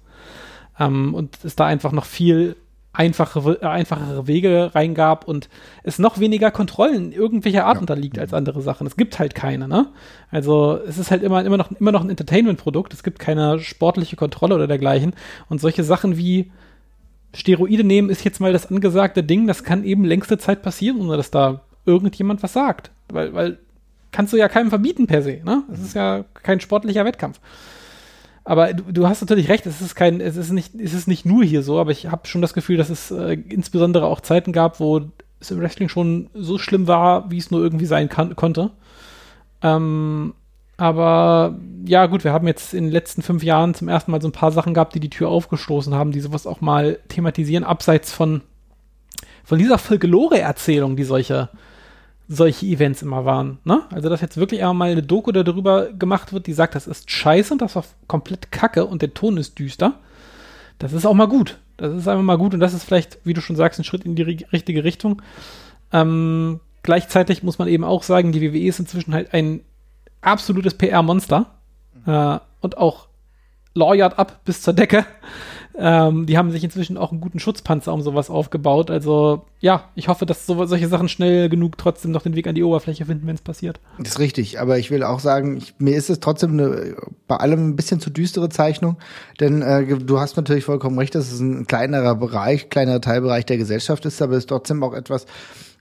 Ähm, und es da einfach noch viel einfache, einfachere Wege reingab und es noch weniger Kontrollen irgendwelcher Art ja. unterliegt als andere Sachen. Es gibt halt keine, ne? Also es ist halt immer, immer noch, immer noch ein Entertainment-Produkt. Es gibt keine sportliche Kontrolle oder dergleichen. Und solche Sachen wie Steroide nehmen ist jetzt mal das angesagte Ding. Das kann eben längste Zeit passieren, ohne dass da irgendjemand was sagt. Weil, weil kannst du ja keinem verbieten per se, ne? Es ist ja kein sportlicher Wettkampf. Aber du, du, hast natürlich recht, es ist kein, es ist nicht, es ist nicht nur hier so, aber ich habe schon das Gefühl, dass es äh, insbesondere auch Zeiten gab, wo es im Wrestling schon so schlimm war, wie es nur irgendwie sein kann, konnte. Ähm, aber ja, gut, wir haben jetzt in den letzten fünf Jahren zum ersten Mal so ein paar Sachen gehabt, die die Tür aufgestoßen haben, die sowas auch mal thematisieren, abseits von, von dieser Folklore-Erzählung, die solche solche Events immer waren. Ne? Also, dass jetzt wirklich einmal mal eine Doku darüber gemacht wird, die sagt, das ist scheiße und das war komplett kacke und der Ton ist düster. Das ist auch mal gut. Das ist einfach mal gut und das ist vielleicht, wie du schon sagst, ein Schritt in die richtige Richtung. Ähm, gleichzeitig muss man eben auch sagen, die WWE ist inzwischen halt ein absolutes PR-Monster äh, und auch lawyered ab bis zur Decke. Ähm, die haben sich inzwischen auch einen guten Schutzpanzer um sowas aufgebaut. Also ja, ich hoffe, dass so, solche Sachen schnell genug trotzdem noch den Weg an die Oberfläche finden, wenn es passiert. Das ist richtig, aber ich will auch sagen, ich, mir ist es trotzdem eine, bei allem ein bisschen zu düstere Zeichnung, denn äh, du hast natürlich vollkommen recht, dass es ein kleinerer Bereich, kleinerer Teilbereich der Gesellschaft ist, aber es ist trotzdem auch etwas,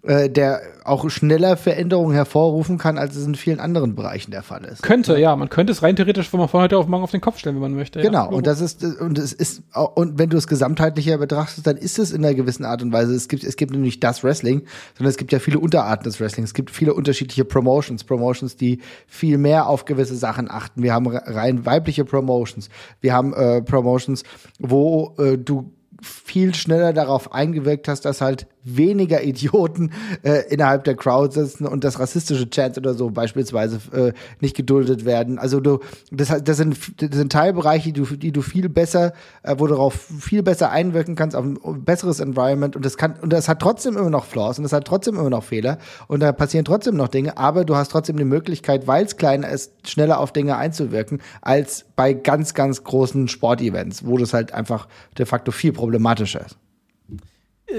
äh, der auch schneller Veränderungen hervorrufen kann, als es in vielen anderen Bereichen der Fall ist. Könnte, ja. Man könnte es rein theoretisch von heute auf morgen auf den Kopf stellen, wenn man möchte. Genau. Ja. Und das ist, und es ist, und wenn du es gesamtheitlicher betrachtest, dann ist es in einer gewissen Art und Weise, es gibt, es gibt nämlich das Wrestling, sondern es gibt ja viele Unterarten des Wrestlings. Es gibt viele unterschiedliche Promotions, Promotions, die viel mehr auf gewisse Sachen achten. Wir haben rein weibliche Promotions. Wir haben äh, Promotions, wo äh, du viel schneller darauf eingewirkt hast, dass halt weniger Idioten äh, innerhalb der Crowd sitzen und das rassistische Chants oder so beispielsweise äh, nicht geduldet werden. Also du, das, das, sind, das sind Teilbereiche, die du, die du viel besser, äh, wo du darauf viel besser einwirken kannst, auf ein besseres Environment und das kann, und das hat trotzdem immer noch Flaws und das hat trotzdem immer noch Fehler und da passieren trotzdem noch Dinge, aber du hast trotzdem die Möglichkeit, weil es kleiner ist, schneller auf Dinge einzuwirken, als bei ganz, ganz großen Sportevents, wo das halt einfach de facto viel problematischer ist.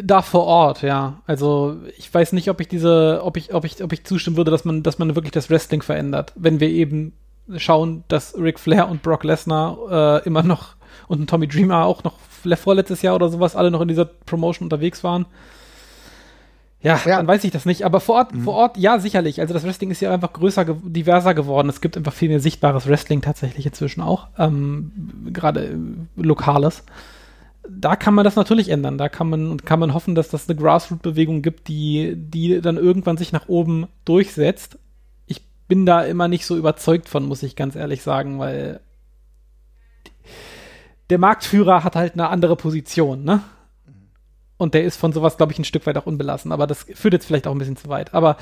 Da vor Ort, ja. Also ich weiß nicht, ob ich diese, ob ich, ob ich, ob ich zustimmen würde, dass man, dass man wirklich das Wrestling verändert, wenn wir eben schauen, dass Ric Flair und Brock Lesnar äh, immer noch und ein Tommy Dreamer auch noch vorletztes Jahr oder sowas alle noch in dieser Promotion unterwegs waren. Ja, ja, dann weiß ich das nicht. Aber vor Ort, mhm. vor Ort, ja, sicherlich. Also das Wrestling ist ja einfach größer, diverser geworden. Es gibt einfach viel mehr sichtbares Wrestling tatsächlich inzwischen auch. Ähm, Gerade äh, lokales da kann man das natürlich ändern. Da kann man, kann man hoffen, dass das eine Grassroot-Bewegung gibt, die, die dann irgendwann sich nach oben durchsetzt. Ich bin da immer nicht so überzeugt von, muss ich ganz ehrlich sagen, weil der Marktführer hat halt eine andere Position, ne? Und der ist von sowas, glaube ich, ein Stück weit auch unbelassen. Aber das führt jetzt vielleicht auch ein bisschen zu weit. Aber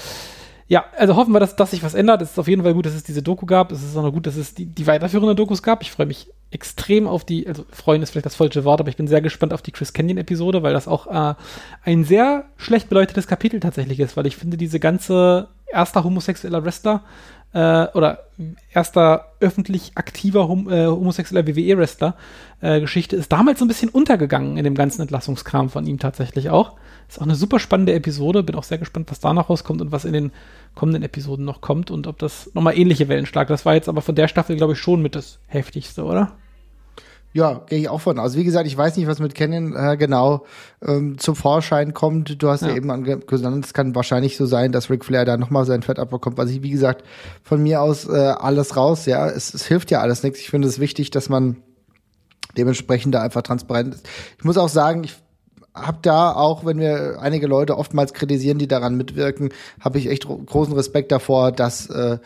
ja, also hoffen wir, dass, dass sich was ändert. Es ist auf jeden Fall gut, dass es diese Doku gab. Es ist auch noch gut, dass es die, die weiterführenden Dokus gab. Ich freue mich extrem auf die, also freuen ist vielleicht das falsche Wort, aber ich bin sehr gespannt auf die Chris Canyon-Episode, weil das auch äh, ein sehr schlecht beleuchtetes Kapitel tatsächlich ist, weil ich finde, diese ganze erster homosexueller Wrestler äh, oder erster öffentlich aktiver hom äh, homosexueller WWE-Wrestler äh, Geschichte ist damals so ein bisschen untergegangen in dem ganzen Entlassungskram von ihm tatsächlich auch. Ist auch eine super spannende Episode, bin auch sehr gespannt, was da noch rauskommt und was in den kommenden Episoden noch kommt und ob das nochmal ähnliche Wellen schlagt. Das war jetzt aber von der Staffel, glaube ich, schon mit das heftigste, oder? Ja, gehe ich auch von aus. Wie gesagt, ich weiß nicht, was mit Canon äh, genau ähm, zum Vorschein kommt. Du hast ja, ja eben gesagt, es kann wahrscheinlich so sein, dass Ric Flair da nochmal sein Fett abbekommt. Ich, wie gesagt, von mir aus äh, alles raus, ja. Es, es hilft ja alles nichts. Ich finde es wichtig, dass man dementsprechend da einfach transparent ist. Ich muss auch sagen, ich habe da auch, wenn wir einige Leute oftmals kritisieren, die daran mitwirken, habe ich echt großen Respekt davor, dass äh,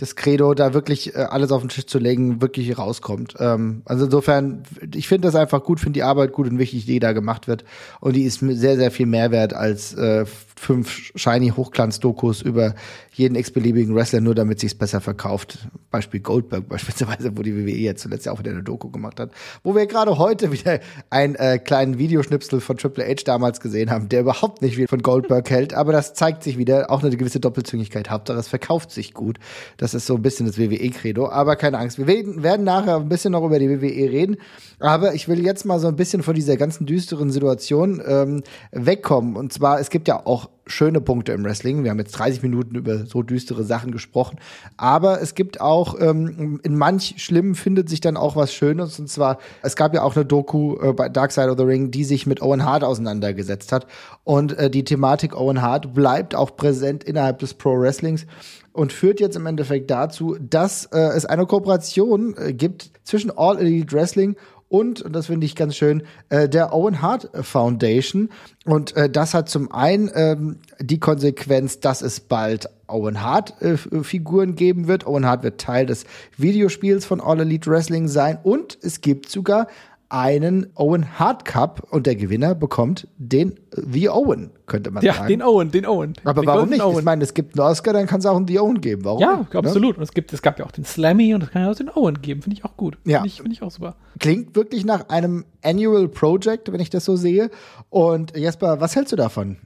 das Credo, da wirklich äh, alles auf den Tisch zu legen, wirklich rauskommt. Ähm, also insofern, ich finde das einfach gut, finde die Arbeit gut und wichtig, die da gemacht wird. Und die ist sehr, sehr viel mehr wert als äh, fünf shiny Hochglanz-Dokus über jeden x-beliebigen Wrestler, nur damit sich's besser verkauft. Beispiel Goldberg beispielsweise, wo die WWE jetzt zuletzt auch wieder eine Doku gemacht hat. Wo wir gerade heute wieder einen äh, kleinen Videoschnipsel von Triple H damals gesehen haben, der überhaupt nicht viel von Goldberg hält, aber das zeigt sich wieder, auch eine gewisse Doppelzüngigkeit. Hauptsache, es verkauft sich gut. Das ist so ein bisschen das WWE-Credo. Aber keine Angst, wir werden nachher ein bisschen noch über die WWE reden. Aber ich will jetzt mal so ein bisschen von dieser ganzen düsteren Situation ähm, wegkommen. Und zwar, es gibt ja auch schöne Punkte im Wrestling. Wir haben jetzt 30 Minuten über so düstere Sachen gesprochen. Aber es gibt auch, ähm, in manch Schlimmen findet sich dann auch was Schönes. Und zwar, es gab ja auch eine Doku äh, bei Dark Side of the Ring, die sich mit Owen Hart auseinandergesetzt hat. Und äh, die Thematik Owen Hart bleibt auch präsent innerhalb des Pro Wrestlings und führt jetzt im Endeffekt dazu, dass äh, es eine Kooperation äh, gibt zwischen All Elite Wrestling und, und das finde ich ganz schön, äh, der Owen Hart Foundation. Und äh, das hat zum einen ähm, die Konsequenz, dass es bald Owen Hart äh, Figuren geben wird. Owen Hart wird Teil des Videospiels von All Elite Wrestling sein und es gibt sogar einen Owen Hart Cup und der Gewinner bekommt den The Owen, könnte man ja, sagen. Ja, den Owen, den Owen. Aber den warum nicht? Owen. Ich meine, es gibt einen Oscar, dann kann es auch einen The Owen geben. Warum? Ja, absolut. Und es gibt, es gab ja auch den Slammy und es kann ja auch den Owen geben. Finde ich auch gut. Ja. Finde ich, find ich auch super. Klingt wirklich nach einem Annual Project, wenn ich das so sehe. Und Jesper, was hältst du davon?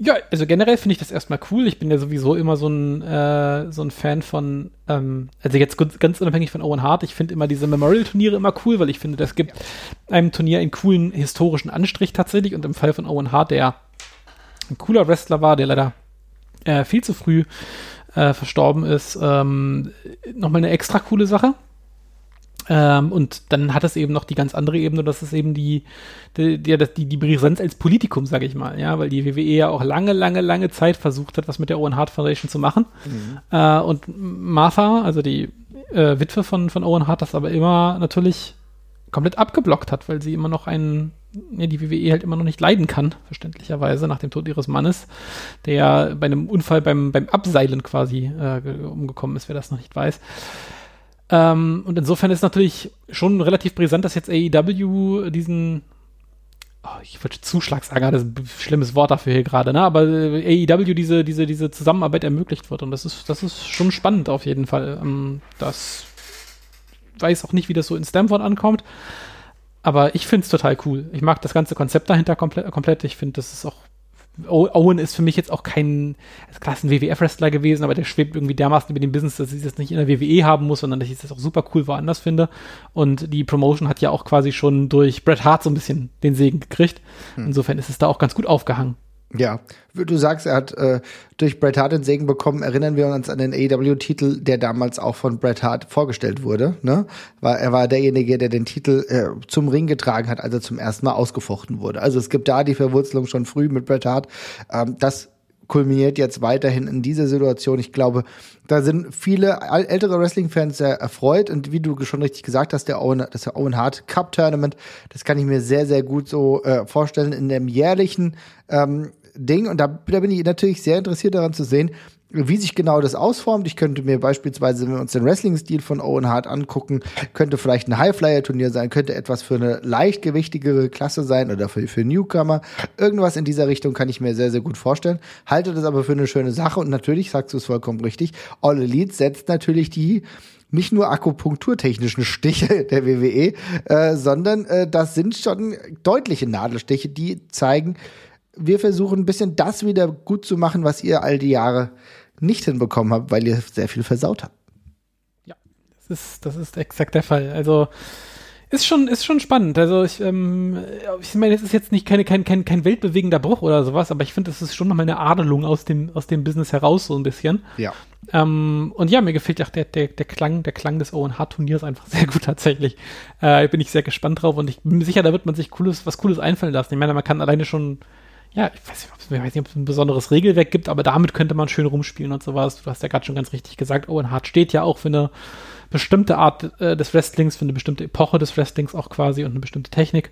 Ja, also generell finde ich das erstmal cool. Ich bin ja sowieso immer so ein, äh, so ein Fan von, ähm, also jetzt ganz unabhängig von Owen Hart, ich finde immer diese Memorial-Turniere immer cool, weil ich finde, das gibt einem Turnier einen coolen historischen Anstrich tatsächlich. Und im Fall von Owen Hart, der ein cooler Wrestler war, der leider äh, viel zu früh äh, verstorben ist, ähm, nochmal eine extra coole Sache. Ähm, und dann hat es eben noch die ganz andere Ebene, das ist eben die, die, die, die, die Präsenz als Politikum, sage ich mal, ja, weil die WWE ja auch lange, lange, lange Zeit versucht hat, was mit der Owen Hart Foundation zu machen. Mhm. Äh, und Martha, also die äh, Witwe von, von Owen Hart, das aber immer natürlich komplett abgeblockt hat, weil sie immer noch einen, ja, die WWE halt immer noch nicht leiden kann, verständlicherweise, nach dem Tod ihres Mannes, der ja bei einem Unfall beim, beim Abseilen quasi äh, umgekommen ist, wer das noch nicht weiß. Ähm, und insofern ist natürlich schon relativ brisant, dass jetzt AEW diesen oh, ich wollte Zuschlag sagen, das ist ein schlimmes Wort dafür hier gerade, ne? Aber äh, AEW diese, diese, diese Zusammenarbeit ermöglicht wird. Und das ist, das ist schon spannend auf jeden Fall. Ähm, das weiß auch nicht, wie das so in Stanford ankommt. Aber ich finde es total cool. Ich mag das ganze Konzept dahinter komple komplett. Ich finde, das ist auch Owen ist für mich jetzt auch kein, also klar ist ein WWF-Wrestler gewesen, aber der schwebt irgendwie dermaßen über den Business, dass ich das nicht in der WWE haben muss, sondern dass ich das auch super cool woanders finde. Und die Promotion hat ja auch quasi schon durch Bret Hart so ein bisschen den Segen gekriegt. Hm. Insofern ist es da auch ganz gut aufgehangen. Ja, du sagst, er hat äh, durch Bret Hart den Segen bekommen. Erinnern wir uns an den AEW-Titel, der damals auch von Bret Hart vorgestellt wurde. Ne? War, er war derjenige, der den Titel äh, zum Ring getragen hat, als er zum ersten Mal ausgefochten wurde. Also es gibt da die Verwurzelung schon früh mit Bret Hart. Ähm, das kulminiert jetzt weiterhin in dieser Situation. Ich glaube, da sind viele ältere Wrestling-Fans sehr erfreut und wie du schon richtig gesagt hast, der Owen, das Owen Hart Cup Tournament, das kann ich mir sehr, sehr gut so äh, vorstellen in dem jährlichen ähm, Ding. Und da, da bin ich natürlich sehr interessiert daran zu sehen, wie sich genau das ausformt. Ich könnte mir beispielsweise, wenn wir uns den Wrestling-Stil von Owen Hart angucken, könnte vielleicht ein Highflyer-Turnier sein, könnte etwas für eine leichtgewichtigere Klasse sein oder für, für Newcomer. Irgendwas in dieser Richtung kann ich mir sehr, sehr gut vorstellen. Halte das aber für eine schöne Sache und natürlich, sagst du es vollkommen richtig, All Elite setzt natürlich die nicht nur akupunkturtechnischen Stiche der WWE, äh, sondern äh, das sind schon deutliche Nadelstiche, die zeigen, wir versuchen ein bisschen das wieder gut zu machen, was ihr all die Jahre nicht hinbekommen habt, weil ihr sehr viel versaut habt. Ja, das ist, das ist exakt der Fall. Also ist schon, ist schon spannend. Also ich, ähm, ich meine, es ist jetzt nicht keine, kein, kein, kein weltbewegender Bruch oder sowas, aber ich finde, es ist schon nochmal eine Adelung aus dem, aus dem Business heraus, so ein bisschen. Ja. Ähm, und ja, mir gefällt auch der, der, der Klang, der Klang des Owen Hart Turniers einfach sehr gut tatsächlich. Äh, bin ich sehr gespannt drauf und ich bin mir sicher, da wird man sich cooles, was Cooles einfallen lassen. Ich meine, man kann alleine schon ja, ich weiß, nicht, ich weiß nicht, ob es ein besonderes Regelwerk gibt, aber damit könnte man schön rumspielen und sowas. Du hast ja gerade schon ganz richtig gesagt, Owen Hart steht ja auch für eine bestimmte Art äh, des Wrestlings, für eine bestimmte Epoche des Wrestlings auch quasi und eine bestimmte Technik.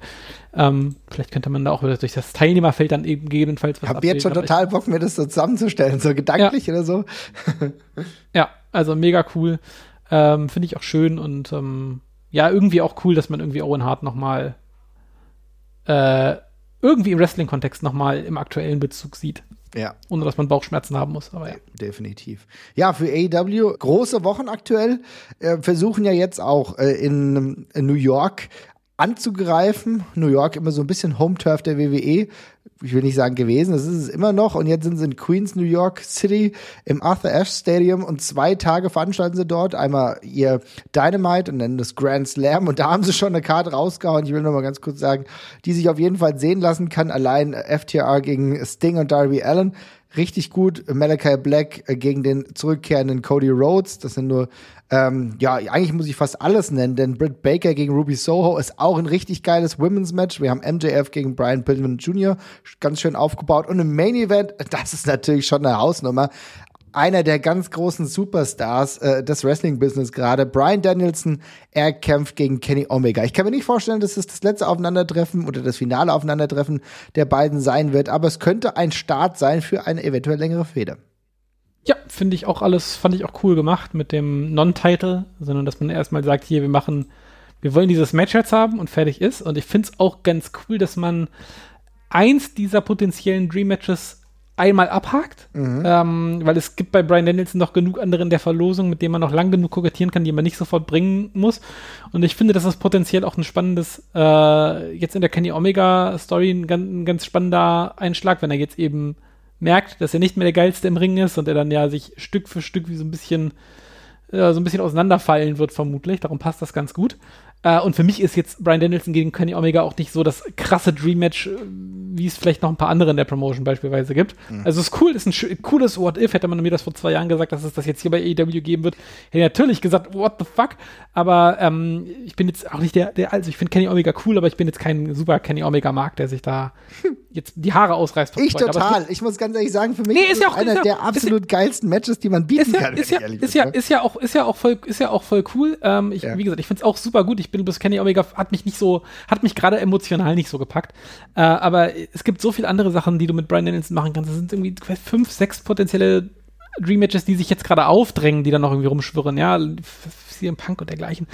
Ähm, vielleicht könnte man da auch durch das Teilnehmerfeld dann eben gegebenenfalls was Ich habe jetzt schon total Bock, mir das so zusammenzustellen, so gedanklich ja. oder so. ja, also mega cool. Ähm, Finde ich auch schön und ähm, ja, irgendwie auch cool, dass man irgendwie Owen Hart nochmal äh, irgendwie im Wrestling-Kontext nochmal im aktuellen Bezug sieht. Ja. Ohne dass man Bauchschmerzen haben muss, aber ja. Definitiv. Ja, für AEW große Wochen aktuell. Äh, versuchen ja jetzt auch äh, in, in New York anzugreifen. New York immer so ein bisschen Home-Turf der WWE ich will nicht sagen gewesen, das ist es immer noch. Und jetzt sind sie in Queens, New York City im Arthur Ashe Stadium und zwei Tage veranstalten sie dort. Einmal ihr Dynamite und dann das Grand Slam. Und da haben sie schon eine Karte rausgehauen. Ich will noch mal ganz kurz sagen, die sich auf jeden Fall sehen lassen kann. Allein FTR gegen Sting und Darby Allen richtig gut. Malachi Black äh, gegen den zurückkehrenden Cody Rhodes. Das sind nur, ähm, ja, eigentlich muss ich fast alles nennen, denn Britt Baker gegen Ruby Soho ist auch ein richtig geiles Women's Match. Wir haben MJF gegen Brian Pillman Jr. ganz schön aufgebaut. Und im Main Event, das ist natürlich schon eine Hausnummer einer der ganz großen Superstars äh, des Wrestling-Business gerade. Brian Danielson, er kämpft gegen Kenny Omega. Ich kann mir nicht vorstellen, dass es das letzte Aufeinandertreffen oder das finale Aufeinandertreffen der beiden sein wird, aber es könnte ein Start sein für eine eventuell längere Fehde. Ja, finde ich auch alles, fand ich auch cool gemacht mit dem Non-Title, sondern dass man erstmal sagt, hier, wir machen, wir wollen dieses Match jetzt haben und fertig ist. Und ich finde es auch ganz cool, dass man eins dieser potenziellen Dream Matches einmal abhakt, mhm. ähm, weil es gibt bei Brian Danielson noch genug andere in der Verlosung, mit denen man noch lang genug kokettieren kann, die man nicht sofort bringen muss. Und ich finde, das ist potenziell auch ein spannendes, äh, jetzt in der Kenny Omega Story ein ganz, ein ganz spannender Einschlag, wenn er jetzt eben merkt, dass er nicht mehr der geilste im Ring ist und er dann ja sich Stück für Stück wie so ein bisschen äh, so ein bisschen auseinanderfallen wird vermutlich. Darum passt das ganz gut. Äh, und für mich ist jetzt Brian Danielson gegen Kenny Omega auch nicht so das krasse Dream Match, äh, wie es vielleicht noch ein paar andere in der Promotion beispielsweise gibt. Mhm. Also es ist cool, ist ein cooles What If. Hätte man mir das vor zwei Jahren gesagt, dass es das jetzt hier bei AEW geben wird, hätte ich natürlich gesagt, what the fuck. Aber ähm, ich bin jetzt auch nicht der, der also ich finde Kenny Omega cool, aber ich bin jetzt kein super Kenny Omega Mark, der sich da jetzt die Haare ausreißt. Ich total. Ich muss ganz ehrlich sagen, für mich nee, ist, ist auch, einer ist der absolut ist, geilsten Matches, die man bieten ist ja, kann. Ist ja, ist ja, ist ja auch, ist ja auch voll, ist ja auch voll cool. Ähm, ich, ja. Wie gesagt, ich finde es auch super gut. Ich bin bloß Kenny Omega hat mich nicht so, hat mich gerade emotional nicht so gepackt. Äh, aber es gibt so viele andere Sachen, die du mit Brian Danielson machen kannst. Das sind irgendwie fünf, sechs potenzielle Dream Matches, die sich jetzt gerade aufdrängen, die dann noch irgendwie rumschwirren. Ja, CM Punk und dergleichen.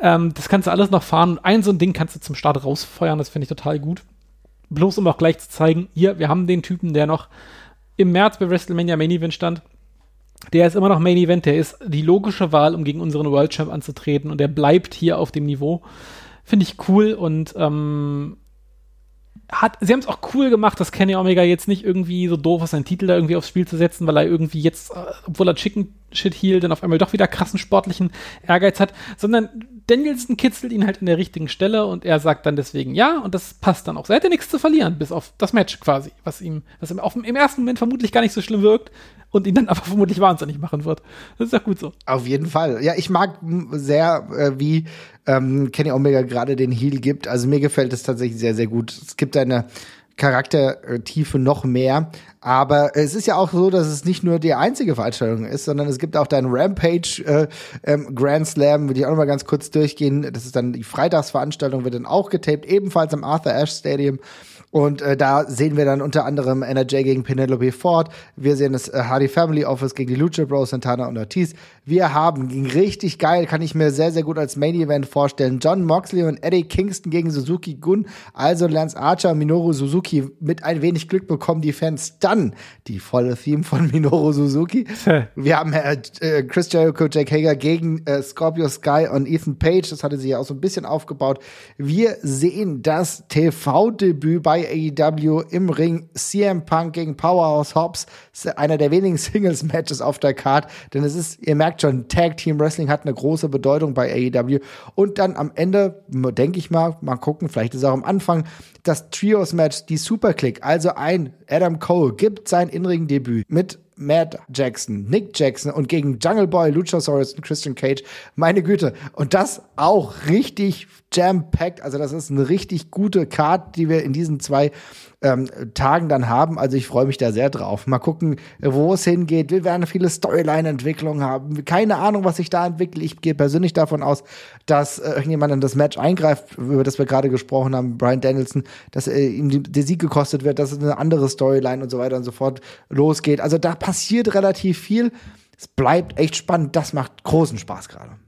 Ähm, das kannst du alles noch fahren. Ein so ein Ding kannst du zum Start rausfeuern. Das finde ich total gut. Bloß um auch gleich zu zeigen, hier, wir haben den Typen, der noch im März bei WrestleMania Main Event stand. Der ist immer noch Main Event, der ist die logische Wahl, um gegen unseren World Champ anzutreten und der bleibt hier auf dem Niveau. Finde ich cool und ähm, hat, sie haben es auch cool gemacht, dass Kenny Omega jetzt nicht irgendwie so doof ist, seinen Titel da irgendwie aufs Spiel zu setzen, weil er irgendwie jetzt, äh, obwohl er Chicken Shit hielt, dann auf einmal doch wieder krassen sportlichen Ehrgeiz hat, sondern Danielson kitzelt ihn halt in der richtigen Stelle und er sagt dann deswegen ja und das passt dann auch. Er hätte nichts zu verlieren, bis auf das Match quasi, was ihm, was ihm auf, im ersten Moment vermutlich gar nicht so schlimm wirkt und ihn dann aber vermutlich wahnsinnig machen wird. Das ist ja gut so. Auf jeden Fall. Ja, ich mag sehr, äh, wie ähm, Kenny Omega gerade den Heal gibt. Also mir gefällt es tatsächlich sehr, sehr gut. Es gibt eine Charaktertiefe noch mehr. Aber es ist ja auch so, dass es nicht nur die einzige Veranstaltung ist, sondern es gibt auch deinen Rampage äh, ähm, Grand Slam, würde ich auch noch mal ganz kurz durchgehen. Das ist dann die Freitagsveranstaltung, wird dann auch getaped, ebenfalls im Arthur Ashe Stadium. Und äh, da sehen wir dann unter anderem NRJ gegen Penelope Ford. Wir sehen das äh, Hardy Family Office gegen die Lucha Bros, Santana und Ortiz. Wir haben, ging richtig geil, kann ich mir sehr, sehr gut als Main Event vorstellen. John Moxley und Eddie Kingston gegen Suzuki Gun. Also Lance Archer, Minoru Suzuki. Mit ein wenig Glück bekommen die Fans dann die volle Theme von Minoru Suzuki. wir haben äh, äh, Chris Jericho, Jake Hager gegen äh, Scorpio Sky und Ethan Page. Das hatte sie ja auch so ein bisschen aufgebaut. Wir sehen das TV-Debüt bei bei AEW im Ring CM Punk gegen Powerhouse Hobbs. Einer der wenigen Singles-Matches auf der Card. Denn es ist, ihr merkt schon, Tag Team Wrestling hat eine große Bedeutung bei AEW. Und dann am Ende, denke ich mal, mal gucken, vielleicht ist auch am Anfang, das Trios-Match, die Superclick. Also ein Adam Cole gibt sein In-Ring-Debüt mit Matt Jackson, Nick Jackson und gegen Jungle Boy, Luchasaurus und Christian Cage. Meine Güte. Und das auch richtig jam-packed. Also das ist eine richtig gute Card, die wir in diesen zwei ähm, Tagen dann haben. Also ich freue mich da sehr drauf. Mal gucken, wo es hingeht. Wir werden viele Storyline-Entwicklungen haben. Keine Ahnung, was sich da entwickelt. Ich gehe persönlich davon aus, dass äh, irgendjemand in das Match eingreift, über das wir gerade gesprochen haben, Brian Danielson, dass äh, ihm der Sieg gekostet wird, dass es eine andere Storyline und so weiter und so fort losgeht. Also da passiert relativ viel. Es bleibt echt spannend. Das macht großen Spaß gerade.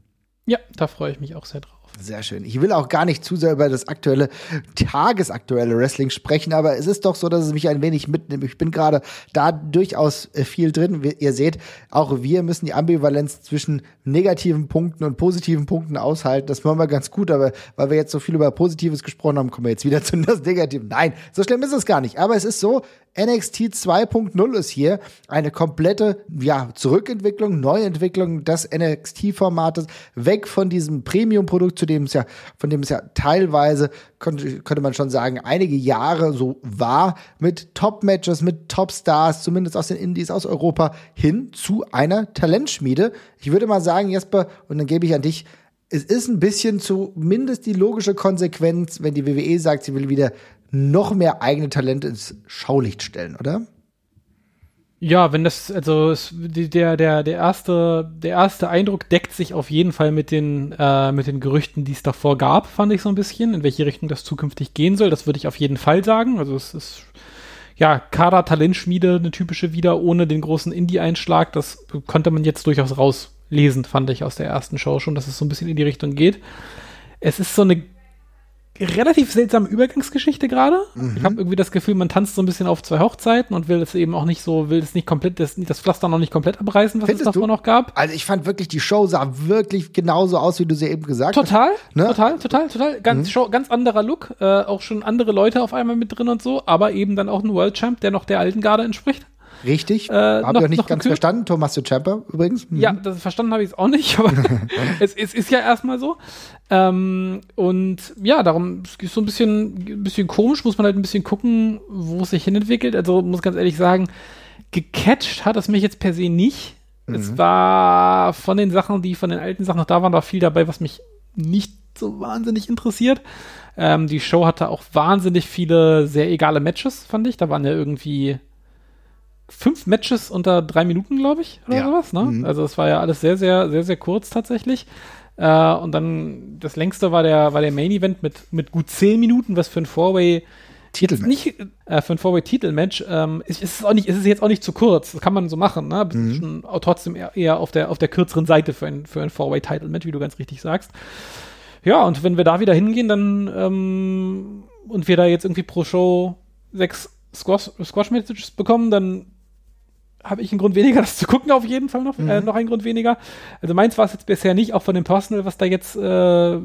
Ja, da freue ich mich auch sehr drauf. Sehr schön. Ich will auch gar nicht zu sehr über das aktuelle, tagesaktuelle Wrestling sprechen, aber es ist doch so, dass es mich ein wenig mitnimmt. Ich bin gerade da durchaus äh, viel drin. Ihr seht, auch wir müssen die Ambivalenz zwischen negativen Punkten und positiven Punkten aushalten. Das machen wir ganz gut, aber weil wir jetzt so viel über Positives gesprochen haben, kommen wir jetzt wieder zu das Negativen. Nein, so schlimm ist es gar nicht. Aber es ist so, NXT 2.0 ist hier eine komplette ja, Zurückentwicklung, Neuentwicklung des NXT-Formates, weg von diesem Premium-Produkt, zu dem es ja, von dem es ja teilweise, könnte, könnte man schon sagen, einige Jahre so war, mit Top-Matches, mit Top-Stars, zumindest aus den Indies, aus Europa, hin zu einer Talentschmiede. Ich würde mal sagen, Jesper, und dann gebe ich an dich, es ist ein bisschen zumindest die logische Konsequenz, wenn die WWE sagt, sie will wieder noch mehr eigene Talente ins Schaulicht stellen, oder? Ja, wenn das, also es, der, der, der erste, der erste Eindruck deckt sich auf jeden Fall mit den, äh, mit den Gerüchten, die es davor gab, fand ich so ein bisschen, in welche Richtung das zukünftig gehen soll. Das würde ich auf jeden Fall sagen. Also es ist ja Kader Talentschmiede, eine typische wieder ohne den großen Indie-Einschlag. Das konnte man jetzt durchaus rauslesen, fand ich aus der ersten Show schon, dass es so ein bisschen in die Richtung geht. Es ist so eine relativ seltsame Übergangsgeschichte gerade. Mhm. Ich habe irgendwie das Gefühl, man tanzt so ein bisschen auf zwei Hochzeiten und will es eben auch nicht so, will es nicht komplett, das, das Pflaster noch nicht komplett abreißen, was Findest es davor noch gab. Also ich fand wirklich, die Show sah wirklich genauso aus, wie du sie eben gesagt total, hast. Ne? Total, total, total. Ganz, mhm. Show, ganz anderer Look. Äh, auch schon andere Leute auf einmal mit drin und so, aber eben dann auch ein World Champ, der noch der alten Garde entspricht. Richtig. Äh, habe ich auch nicht ganz gekühlt. verstanden. Tommaso Ciampa übrigens. Mhm. Ja, das, verstanden habe ich es auch nicht, aber es, es, ist ja erstmal so. Ähm, und ja, darum ist so ein bisschen, ein bisschen komisch, muss man halt ein bisschen gucken, wo es sich hinentwickelt. Also muss ganz ehrlich sagen, gecatcht hat es mich jetzt per se nicht. Mhm. Es war von den Sachen, die von den alten Sachen noch da waren, war viel dabei, was mich nicht so wahnsinnig interessiert. Ähm, die Show hatte auch wahnsinnig viele sehr egale Matches, fand ich. Da waren ja irgendwie fünf Matches unter drei Minuten, glaube ich, oder ja. sowas. Ne? Mhm. Also es war ja alles sehr, sehr, sehr, sehr kurz tatsächlich. Äh, und dann das längste war der, war der Main Event mit, mit gut zehn Minuten, was für ein Four-Way Titelmatch. Nicht äh, für ein Four-Way-Titelmatch ähm, ist, ist, es auch nicht, ist es jetzt auch nicht zu kurz. Das kann man so machen, ne? Mhm. Schon trotzdem eher, eher, auf der, auf der kürzeren Seite für ein, für ein Four-Way-Title-Match, wie du ganz richtig sagst. Ja, und wenn wir da wieder hingehen, dann ähm, und wir da jetzt irgendwie pro Show sechs Squash-Messages bekommen, dann habe ich einen Grund weniger, das zu gucken, auf jeden Fall noch, äh, mhm. äh, noch einen Grund weniger. Also meins war es jetzt bisher nicht, auch von dem Personal, was da jetzt äh,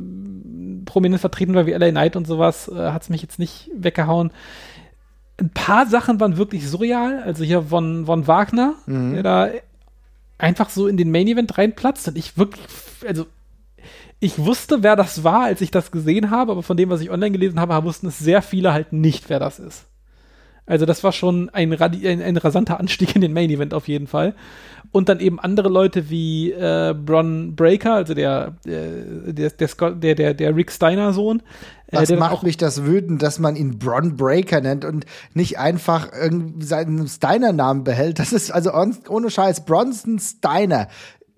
prominent vertreten war, wie LA Knight und sowas, äh, hat es mich jetzt nicht weggehauen. Ein paar Sachen waren wirklich surreal, also hier von, von Wagner, mhm. der da einfach so in den Main Event reinplatzt und ich wirklich, also ich wusste, wer das war, als ich das gesehen habe, aber von dem, was ich online gelesen habe, wussten es sehr viele halt nicht, wer das ist. Also das war schon ein, ein, ein, rasanter Anstieg in den Main Event auf jeden Fall. Und dann eben andere Leute wie äh, Bron Breaker, also der, äh, der, der, der, der, der Rick Steiner Sohn. Äh, Was macht mich das wütend, dass man ihn Bron Breaker nennt und nicht einfach seinen Steiner-Namen behält? Das ist also ohne Scheiß Bronson Steiner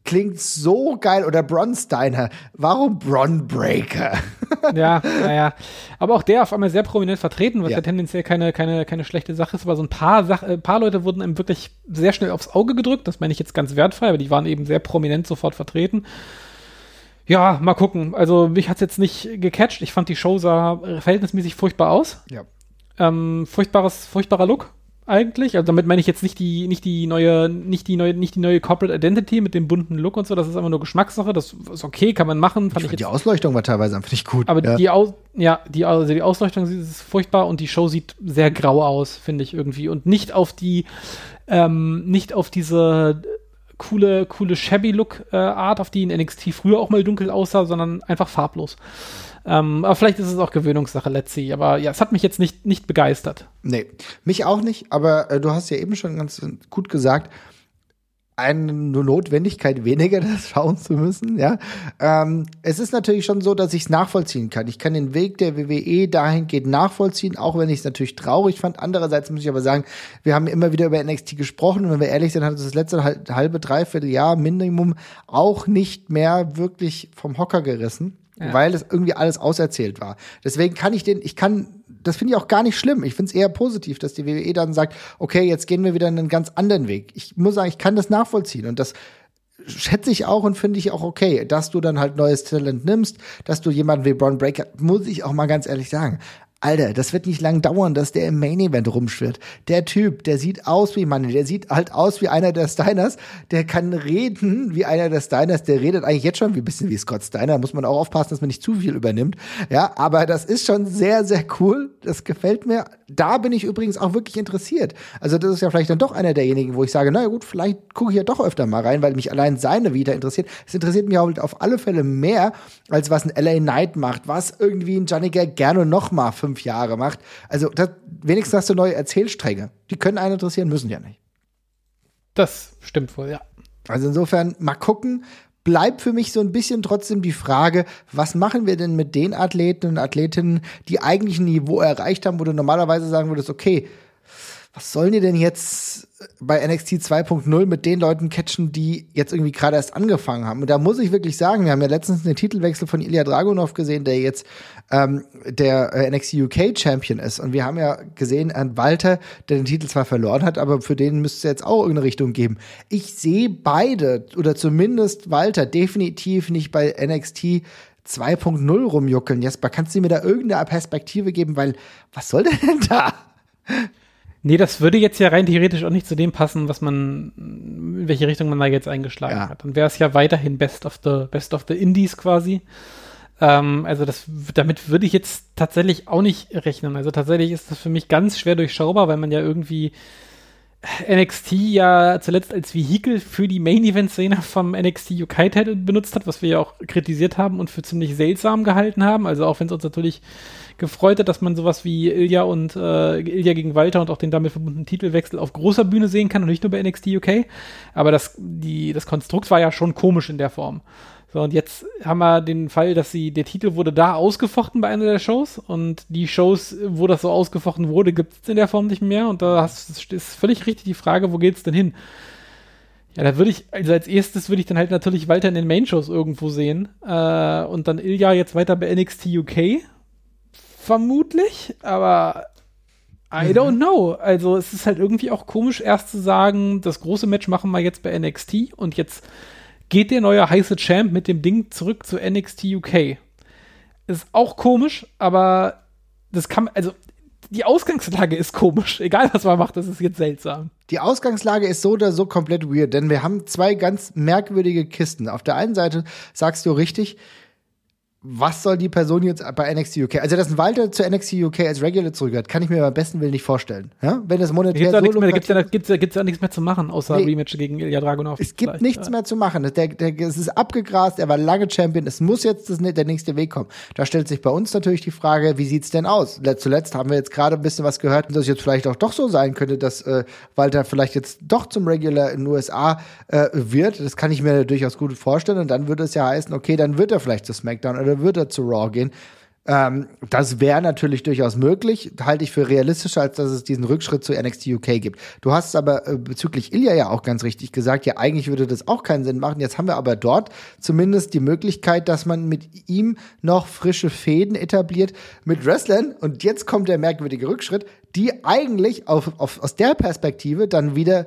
klingt so geil. Oder Bronsteiner. Warum Bronbreaker? ja, naja. Aber auch der auf einmal sehr prominent vertreten, was ja, ja tendenziell keine, keine, keine schlechte Sache ist. Aber so ein paar, Sach äh, paar Leute wurden einem wirklich sehr schnell aufs Auge gedrückt. Das meine ich jetzt ganz wertfrei, aber die waren eben sehr prominent sofort vertreten. Ja, mal gucken. Also mich hat's jetzt nicht gecatcht. Ich fand die Show sah verhältnismäßig furchtbar aus. Ja. Ähm, furchtbares, furchtbarer Look eigentlich. Also damit meine ich jetzt nicht die, nicht die neue, nicht die neue, nicht die neue Corporate Identity mit dem bunten Look und so. Das ist einfach nur Geschmackssache. Das ist okay, kann man machen. Fand ich, ich die Ausleuchtung war teilweise einfach nicht gut. Aber ja. die Aus, ja, die, also die Ausleuchtung ist furchtbar und die Show sieht sehr grau aus, finde ich irgendwie. Und nicht auf die, ähm, nicht auf diese coole, coole shabby Look äh, Art, auf die in NXT früher auch mal dunkel aussah, sondern einfach farblos. Ähm, aber vielleicht ist es auch Gewöhnungssache, let's see. Aber ja, es hat mich jetzt nicht, nicht begeistert. Nee, mich auch nicht. Aber äh, du hast ja eben schon ganz gut gesagt, eine Notwendigkeit weniger, das schauen zu müssen. Ja, ähm, es ist natürlich schon so, dass ich es nachvollziehen kann. Ich kann den Weg der WWE dahingehend nachvollziehen, auch wenn ich es natürlich traurig fand. Andererseits muss ich aber sagen, wir haben immer wieder über NXT gesprochen und wenn wir ehrlich sind, hat uns das letzte halbe, dreiviertel Jahr Minimum auch nicht mehr wirklich vom Hocker gerissen ja. weil es irgendwie alles auserzählt war. Deswegen kann ich den, ich kann, das finde ich auch gar nicht schlimm. Ich finde es eher positiv, dass die WWE dann sagt, okay, jetzt gehen wir wieder einen ganz anderen Weg. Ich muss sagen, ich kann das nachvollziehen und das schätze ich auch und finde ich auch okay, dass du dann halt neues Talent nimmst, dass du jemanden wie Braun Breaker, muss ich auch mal ganz ehrlich sagen, Alter, das wird nicht lang dauern, dass der im Main Event rumschwirrt. Der Typ, der sieht aus wie Mann, der sieht halt aus wie einer der Steiners, der kann reden wie einer der Steiners, der redet eigentlich jetzt schon wie ein bisschen wie Scott Steiner, muss man auch aufpassen, dass man nicht zu viel übernimmt. Ja, aber das ist schon sehr, sehr cool. Das gefällt mir. Da bin ich übrigens auch wirklich interessiert. Also, das ist ja vielleicht dann doch einer derjenigen, wo ich sage, naja gut, vielleicht gucke ich ja doch öfter mal rein, weil mich allein seine wieder interessiert. Es interessiert mich halt auf alle Fälle mehr, als was ein LA Knight macht, was irgendwie ein Johnny gerne noch mal fünf Jahre macht. Also das, wenigstens hast du neue Erzählstränge. Die können einen interessieren, müssen ja nicht. Das stimmt wohl, ja. Also insofern mal gucken. Bleibt für mich so ein bisschen trotzdem die Frage, was machen wir denn mit den Athleten und Athletinnen, die eigentlich ein Niveau erreicht haben, wo du normalerweise sagen würdest, okay, was sollen die denn jetzt bei NXT 2.0 mit den Leuten catchen, die jetzt irgendwie gerade erst angefangen haben? Und da muss ich wirklich sagen, wir haben ja letztens den Titelwechsel von Ilya Dragunov gesehen, der jetzt ähm, der äh, NXT UK Champion ist. Und wir haben ja gesehen, an Walter, der den Titel zwar verloren hat, aber für den müsste es jetzt auch irgendeine Richtung geben. Ich sehe beide, oder zumindest Walter, definitiv nicht bei NXT 2.0 rumjuckeln. Jesper, kannst du mir da irgendeine Perspektive geben? Weil, was soll der denn da? Nee, das würde jetzt ja rein theoretisch auch nicht zu dem passen, was man, in welche Richtung man da jetzt eingeschlagen ja. hat. Dann wäre es ja weiterhin Best of the, Best of the Indies quasi. Ähm, also das, damit würde ich jetzt tatsächlich auch nicht rechnen. Also tatsächlich ist das für mich ganz schwer durchschaubar, weil man ja irgendwie NXT ja zuletzt als Vehikel für die Main-Event-Szene vom NXT UK-Title benutzt hat, was wir ja auch kritisiert haben und für ziemlich seltsam gehalten haben. Also auch wenn es uns natürlich gefreut hat, dass man sowas wie Ilya und äh, Ilya gegen Walter und auch den damit verbundenen Titelwechsel auf großer Bühne sehen kann und nicht nur bei NXT UK. Aber das, die, das Konstrukt war ja schon komisch in der Form. So, und jetzt haben wir den Fall, dass sie, der Titel wurde da ausgefochten bei einer der Shows und die Shows, wo das so ausgefochten wurde, gibt es in der Form nicht mehr und da hast, ist völlig richtig die Frage, wo geht's denn hin? Ja, da würde ich, also als erstes würde ich dann halt natürlich weiter in den Main-Shows irgendwo sehen äh, und dann Ilya jetzt weiter bei NXT UK Vermutlich, aber I mhm. don't know. Also es ist halt irgendwie auch komisch, erst zu sagen, das große Match machen wir jetzt bei NXT und jetzt geht der neue heiße Champ mit dem Ding zurück zu NXT UK. Ist auch komisch, aber das kann, also die Ausgangslage ist komisch. Egal, was man macht, das ist jetzt seltsam. Die Ausgangslage ist so oder so komplett weird, denn wir haben zwei ganz merkwürdige Kisten. Auf der einen Seite sagst du richtig, was soll die Person jetzt bei NXT UK? Also, dass ein Walter zu NXT UK als Regular zurückgehört, kann ich mir beim besten Willen nicht vorstellen. Ja? Wenn das monetär da so mehr, gibt's, ja, gibt's, ja, gibt's ja nichts mehr zu machen, außer Nee. Rematch gegen Ilya Dragunov. Es gibt nichts Ja. mehr zu machen. Der, der, es ist abgegrast, er war lange Champion, es muss jetzt das, der nächste Weg kommen. Da stellt sich bei uns natürlich die Frage, wie sieht's denn aus? Let- Zuletzt haben wir jetzt gerade ein bisschen was gehört, dass es jetzt vielleicht auch doch so sein könnte, dass äh, Walter vielleicht jetzt doch zum Regular in den USA äh, wird. Das kann ich mir durchaus gut vorstellen. Und dann würde es ja heißen, okay, dann wird er vielleicht zu SmackDown oder wird er zu Raw gehen. Ähm, das wäre natürlich durchaus möglich, halte ich für realistischer, als dass es diesen Rückschritt zu NXT UK gibt. Du hast es aber äh, bezüglich Ilya ja auch ganz richtig gesagt, ja, eigentlich würde das auch keinen Sinn machen. Jetzt haben wir aber dort zumindest die Möglichkeit, dass man mit ihm noch frische Fäden etabliert mit Wrestlern. Und jetzt kommt der merkwürdige Rückschritt, die eigentlich auf, auf, aus der Perspektive dann wieder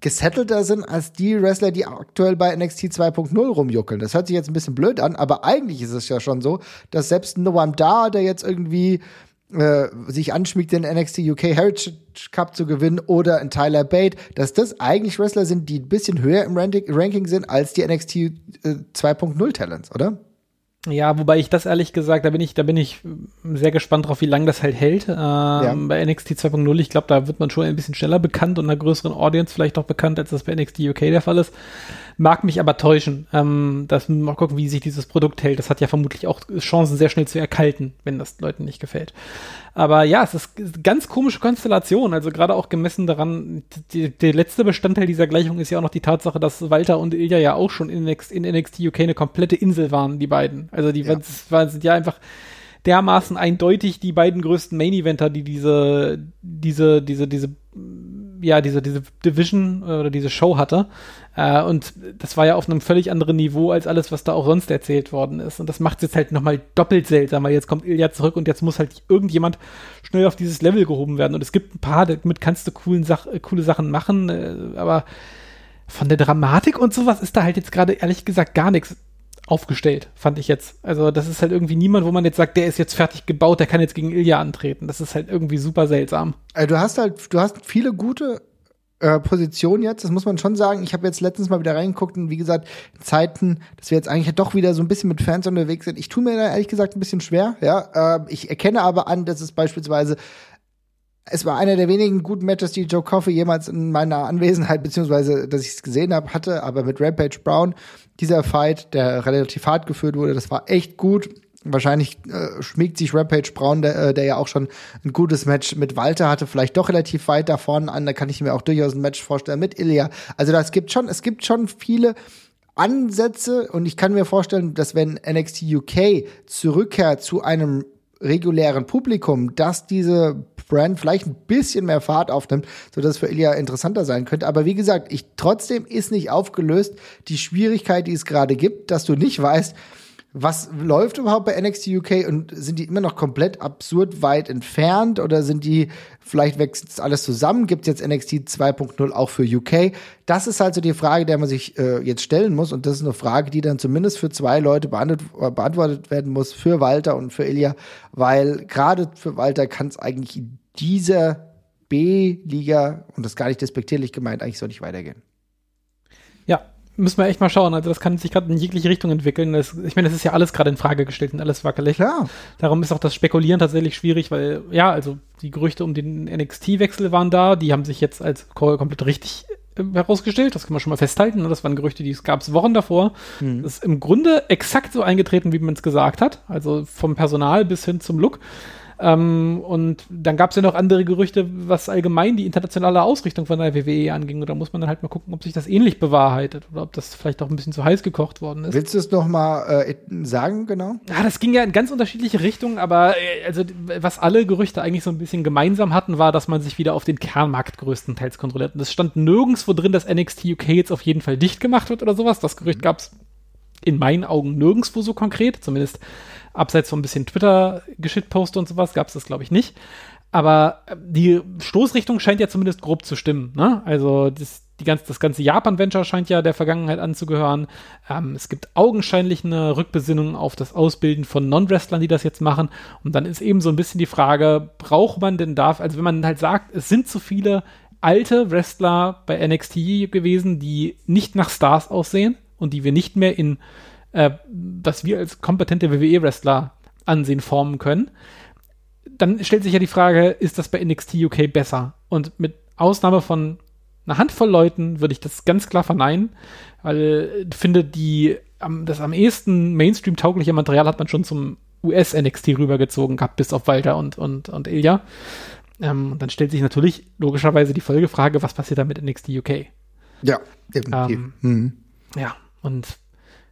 gesettelter sind als die Wrestler, die aktuell bei NXT 2.0 rumjuckeln. Das hört sich jetzt ein bisschen blöd an, aber eigentlich ist es ja schon so, dass selbst Noam Dar, der jetzt irgendwie äh, sich anschmiegt, den NXT UK Heritage Cup zu gewinnen oder ein Tyler Bate, dass das eigentlich Wrestler sind, die ein bisschen höher im Ranking, Ranking sind als die NXT äh, 2.0 Talents, oder? Ja, wobei ich das ehrlich gesagt, da bin ich, da bin ich sehr gespannt drauf, wie lange das halt hält. Ähm, Bei NXT 2.0, ich glaube, da wird man schon ein bisschen schneller bekannt und einer größeren Audience vielleicht auch bekannt, als das bei NXT UK der Fall ist. Mag mich aber täuschen. Ähm, das mal gucken, wie sich dieses Produkt hält. Das hat ja vermutlich auch Chancen, sehr schnell zu erkalten, wenn das Leuten nicht gefällt. Aber ja, es ist eine ganz komische Konstellation. Also gerade auch gemessen daran, die, der letzte Bestandteil dieser Gleichung ist ja auch noch die Tatsache, dass Walter und Ilja ja auch schon in NXT, in NXT UK eine komplette Insel waren, die beiden. Also die Ja. waren, sind ja einfach dermaßen eindeutig die beiden größten Main Eventer, die diese, diese, diese, diese, ja, diese, diese Division äh, oder diese Show hatte. Äh, und das war ja auf einem völlig anderen Niveau als alles, was da auch sonst erzählt worden ist. Und das macht es jetzt halt nochmal doppelt seltsam, weil jetzt kommt Ilya zurück und jetzt muss halt irgendjemand schnell auf dieses Level gehoben werden. Und es gibt ein paar, damit kannst du coolen Sach äh, coole Sachen machen, äh, aber von der Dramatik und sowas ist da halt jetzt gerade ehrlich gesagt gar nichts aufgestellt, fand ich jetzt. Also das ist halt irgendwie niemand, wo man jetzt sagt, der ist jetzt fertig gebaut, der kann jetzt gegen Ilya antreten. Das ist halt irgendwie super seltsam. Also du hast halt, du hast viele gute äh, Positionen jetzt, das muss man schon sagen. Ich habe jetzt letztens mal wieder reingeguckt und wie gesagt, Zeiten, dass wir jetzt eigentlich doch wieder so ein bisschen mit Fans unterwegs sind. Ich tue mir da ehrlich gesagt ein bisschen schwer, ja. Äh, ich erkenne aber an, dass es beispielsweise es war einer der wenigen guten Matches, die Joe Coffey jemals in meiner Anwesenheit, beziehungsweise, dass ich es gesehen habe, hatte, aber mit Rampage Brown, dieser Fight, der relativ hart geführt wurde, das war echt gut. Wahrscheinlich äh, schmiegt sich Rampage Brown, der, äh, der ja auch schon ein gutes Match mit Walter hatte, vielleicht doch relativ weit da vorne an. Da kann ich mir auch durchaus ein Match vorstellen mit Ilya. Also das gibt schon, es gibt schon viele Ansätze und ich kann mir vorstellen, dass wenn NXT UK zurückkehrt zu einem regulären Publikum, dass diese Brand vielleicht ein bisschen mehr Fahrt aufnimmt, sodass es für Ilya interessanter sein könnte. Aber wie gesagt, ich trotzdem ist nicht aufgelöst die Schwierigkeit, die es gerade gibt, dass du nicht weißt, was läuft überhaupt bei NXT UK und sind die immer noch komplett absurd weit entfernt oder sind die, vielleicht wächst alles zusammen? Gibt es jetzt NXT 2.0 auch für UK? Das ist halt so die Frage, der man sich äh, jetzt stellen muss und das ist eine Frage, die dann zumindest für zwei Leute beantwortet, beantwortet werden muss, für Walter und für Ilya, weil gerade für Walter kann es eigentlich in dieser B-Liga, und das gar nicht despektierlich gemeint, eigentlich so nicht weitergehen. Ja, müssen wir echt mal schauen. Also das kann sich gerade in jegliche Richtung entwickeln. Das, ich meine, das ist ja alles gerade in Frage gestellt und alles wackelig. Klar. Darum ist auch das Spekulieren tatsächlich schwierig, weil, ja, also die Gerüchte um den NXT-Wechsel waren da, die haben sich jetzt als ko- komplett richtig äh, herausgestellt. Das kann man schon mal festhalten. Das waren Gerüchte, die gab es Wochen davor. Das ist im Grunde exakt so eingetreten, wie man es gesagt hat. Also vom Personal bis hin zum Look. Ähm, und dann gab es ja noch andere Gerüchte, was allgemein die internationale Ausrichtung von der WWE anging. Und da muss man dann halt mal gucken, ob sich das ähnlich bewahrheitet oder ob das vielleicht auch ein bisschen zu heiß gekocht worden ist. Willst du es noch mal äh, sagen, genau? Ja, das ging ja in ganz unterschiedliche Richtungen, aber äh, also was alle Gerüchte eigentlich so ein bisschen gemeinsam hatten, war, dass man sich wieder auf den Kernmarkt größtenteils kontrolliert. Und es stand nirgendwo drin, dass NXT UK jetzt auf jeden Fall dicht gemacht wird oder sowas. Das Gerücht gab es in meinen Augen nirgendwo so konkret, zumindest abseits von ein bisschen Twitter-Geschitpost und sowas gab es das, glaube ich, nicht. Aber äh, die Stoßrichtung scheint ja zumindest grob zu stimmen. Ne? Also das, die ganze, das ganze Japan-Venture scheint ja der Vergangenheit anzugehören. Ähm, es gibt augenscheinlich eine Rückbesinnung auf das Ausbilden von Non-Wrestlern, die das jetzt machen. Und dann ist eben so ein bisschen die Frage, braucht man denn da, also wenn man halt sagt, es sind zu viele alte Wrestler bei NXT gewesen, die nicht nach Stars aussehen und die wir nicht mehr in, äh, was wir als kompetente WWE-Wrestler ansehen, formen können. Dann stellt sich ja die Frage, ist das bei NXT UK besser? Und mit Ausnahme von einer Handvoll Leuten würde ich das ganz klar verneinen, weil ich finde, die, das am ehesten Mainstream-taugliche Material hat man schon zum US-NXT rübergezogen gehabt, bis auf Walter und, und, und Ilja. Ähm, dann stellt sich natürlich logischerweise die Folgefrage, was passiert da mit NXT UK? Ja, definitiv. Ähm, mhm. Ja, und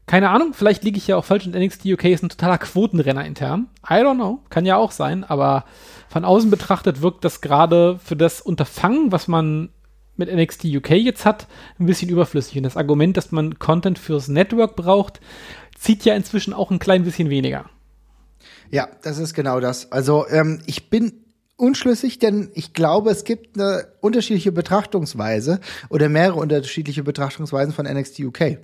keine Ahnung, vielleicht liege ich ja auch falsch und NXT UK ist ein totaler Quotenrenner intern. I don't know, kann ja auch sein, aber von außen betrachtet wirkt das gerade für das Unterfangen, was man mit NXT UK jetzt hat, ein bisschen überflüssig. Und das Argument, dass man Content fürs Network braucht, zieht ja inzwischen auch ein klein bisschen weniger. Ja, das ist genau das. Also ähm, ich bin unschlüssig, denn ich glaube, es gibt eine unterschiedliche Betrachtungsweise oder mehrere unterschiedliche Betrachtungsweisen von NXT UK.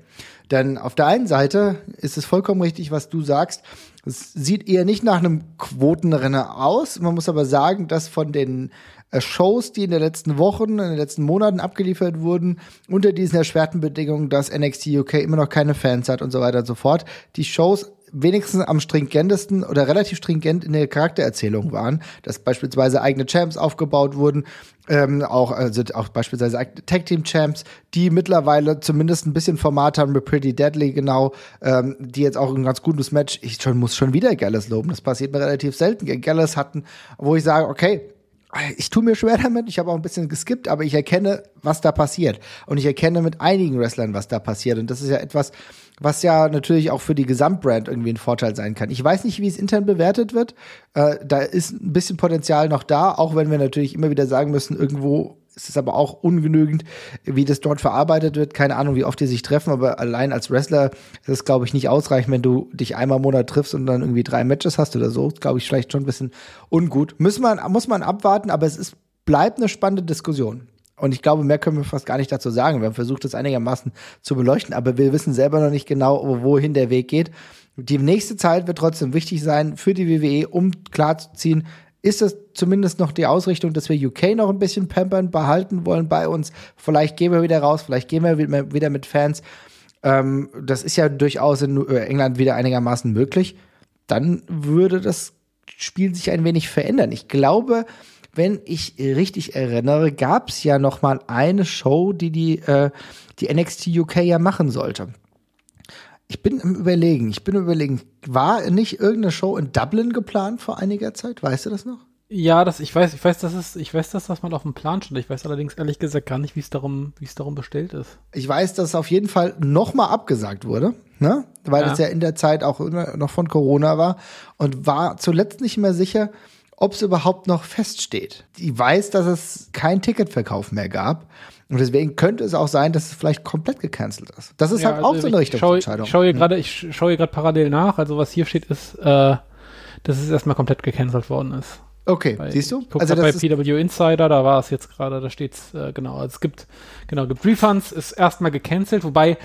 Denn auf der einen Seite ist es vollkommen richtig, was du sagst. Es sieht eher nicht nach einem Quotenrenner aus. Man muss aber sagen, dass von den äh, Shows, die in den letzten Wochen, in den letzten Monaten abgeliefert wurden, unter diesen erschwerten Bedingungen, dass NXT UK immer noch keine Fans hat und so weiter und so fort, die Shows wenigstens am stringentesten oder relativ stringent in der Charaktererzählung waren, dass beispielsweise eigene Champs aufgebaut wurden, ähm, auch, also auch beispielsweise Tag Team Champs, die mittlerweile zumindest ein bisschen Format haben mit Pretty Deadly, genau, ähm, die jetzt auch ein ganz gutes Match, ich schon, muss schon wieder Gallus loben, das passiert mir relativ selten, Gallus hatten, wo ich sage, okay, ich tue mir schwer damit, ich habe auch ein bisschen geskippt, aber ich erkenne, was da passiert. Und ich erkenne mit einigen Wrestlern, was da passiert. Und das ist ja etwas, was ja natürlich auch für die Gesamtbrand irgendwie ein Vorteil sein kann. Ich weiß nicht, wie es intern bewertet wird. Äh, da ist ein bisschen Potenzial noch da, auch wenn wir natürlich immer wieder sagen müssen, irgendwo ist es aber auch ungenügend, wie das dort verarbeitet wird. Keine Ahnung, wie oft die sich treffen, aber allein als Wrestler ist es, glaube ich, nicht ausreichend, wenn du dich einmal im Monat triffst und dann irgendwie drei Matches hast oder so. Glaube ich, vielleicht schon ein bisschen ungut. Muss man, muss man abwarten, aber es ist, bleibt eine spannende Diskussion. Und ich glaube, mehr können wir fast gar nicht dazu sagen. Wir haben versucht, das einigermaßen zu beleuchten, aber wir wissen selber noch nicht genau, wohin der Weg geht. Die nächste Zeit wird trotzdem wichtig sein für die WWE, um klarzuziehen, ist es zumindest noch die Ausrichtung, dass wir UK noch ein bisschen pampern, behalten wollen bei uns. Vielleicht gehen wir wieder raus, vielleicht gehen wir wieder mit Fans. Ähm, das ist ja durchaus in äh, England wieder einigermaßen möglich. Dann würde das Spiel sich ein wenig verändern. Ich glaube, wenn ich richtig erinnere, gab es ja noch mal eine Show, die die, äh, die NXT UK ja machen sollte. Ich bin im Überlegen, ich bin im Überlegen, war nicht irgendeine Show in Dublin geplant vor einiger Zeit? Weißt du das noch? Ja, das, ich weiß, ich weiß, dass es, ich weiß, dass das mal auf dem Plan stand. Ich weiß allerdings ehrlich gesagt gar nicht, wie es darum, wie es darum bestellt ist. Ich weiß, dass es auf jeden Fall noch mal abgesagt wurde, ne? Weil es ja. ja in der Zeit auch noch von Corona war und war zuletzt nicht mehr sicher, ob es überhaupt noch feststeht. Die weiß, dass es keinen Ticketverkauf mehr gab. Und deswegen könnte es auch sein, dass es vielleicht komplett gecancelt ist. Das ist ja, halt also auch so eine Richtungsentscheidung. Ich schaue hier gerade, ich schaue hier gerade parallel nach. Also was hier steht, ist, äh, dass es erstmal komplett gecancelt worden ist. Okay, bei, siehst du? also bei PW Insider, da war es jetzt gerade, da steht's äh, genau. Also es gibt genau, gibt Refunds, ist erstmal gecancelt, wobei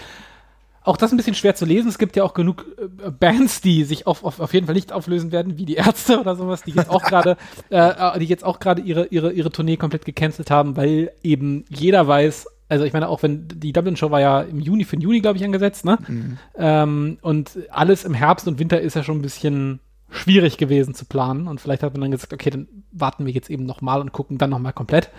auch das ein bisschen schwer zu lesen. Es gibt ja auch genug äh, Bands, die sich auf, auf, auf jeden Fall nicht auflösen werden, wie die Ärzte oder sowas, die jetzt auch gerade, äh, äh, die jetzt auch gerade ihre, ihre, ihre Tournee komplett gecancelt haben, weil eben jeder weiß, also ich meine, auch wenn die Dublin Show war ja im Juni, für den Juni, glaube ich, angesetzt, ne? Mhm. Ähm, und alles im Herbst und Winter ist ja schon ein bisschen schwierig gewesen zu planen. Und vielleicht hat man dann gesagt, okay, dann warten wir jetzt eben nochmal und gucken dann nochmal komplett,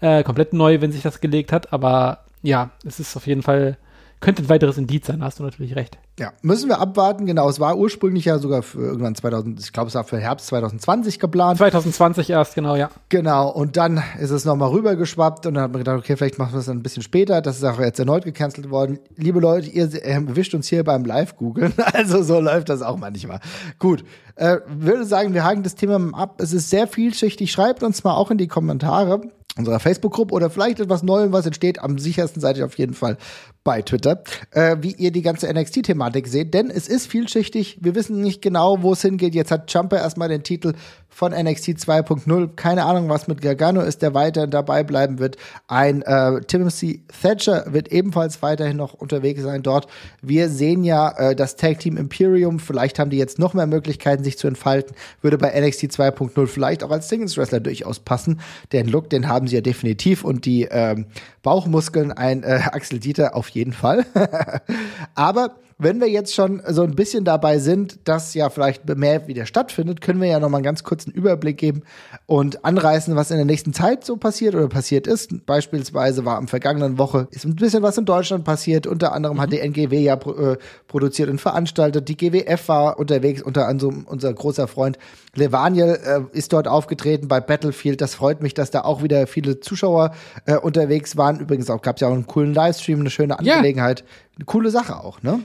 äh, komplett neu, wenn sich das gelegt hat. Aber ja, es ist auf jeden Fall könnte ein weiteres Indiz sein, hast du natürlich recht. Ja, müssen wir abwarten. Genau, es war ursprünglich ja sogar für irgendwann 2000, ich glaube, es war für Herbst 2020 geplant. 2020 erst, genau, ja. Genau, und dann ist es nochmal rübergeschwappt und dann hat man gedacht, okay, vielleicht machen wir es dann ein bisschen später. Das ist auch jetzt erneut gecancelt worden. Liebe Leute, ihr erwischt uns hier beim Live-Googeln. Also so läuft das auch manchmal. Gut, äh, würde sagen, wir haken das Thema ab. Es ist sehr vielschichtig. Schreibt uns mal auch in die Kommentare unserer Facebook-Gruppe oder vielleicht etwas Neuem, was entsteht. Am sichersten seid ihr auf jeden Fall bei Twitter, äh, wie ihr die ganze NXT-Thematik seht. Denn es ist vielschichtig. Wir wissen nicht genau, wo es hingeht. Jetzt hat Jumper erstmal den Titel von NXT 2.0. Keine Ahnung, was mit Gargano ist, der weiter dabei bleiben wird. Ein äh, Timothy Thatcher wird ebenfalls weiterhin noch unterwegs sein dort. Wir sehen ja äh, das Tag Team Imperium. Vielleicht haben die jetzt noch mehr Möglichkeiten, sich zu entfalten. Würde bei NXT 2.0 vielleicht auch als Singles Wrestler durchaus passen. Den Look, den haben sie ja definitiv und die ähm, Bauchmuskeln ein äh, Axel Dieter auf jeden Fall. Aber wenn wir jetzt schon so ein bisschen dabei sind, dass ja vielleicht mehr wieder stattfindet, können wir ja noch mal einen ganz kurzen Überblick geben und anreißen, was in der nächsten Zeit so passiert oder passiert ist. Beispielsweise war am vergangenen Woche ist ein bisschen was in Deutschland passiert. Unter anderem mhm. hat die NGW ja äh, produziert und veranstaltet. Die GWF war unterwegs, unter anderem unser großer Freund Levaniel äh, ist dort aufgetreten bei Battlefield. Das freut mich, dass da auch wieder viele Zuschauer äh, unterwegs waren. Übrigens auch gab es ja auch einen coolen Livestream, eine schöne Angelegenheit. Ja. Eine coole Sache auch, ne?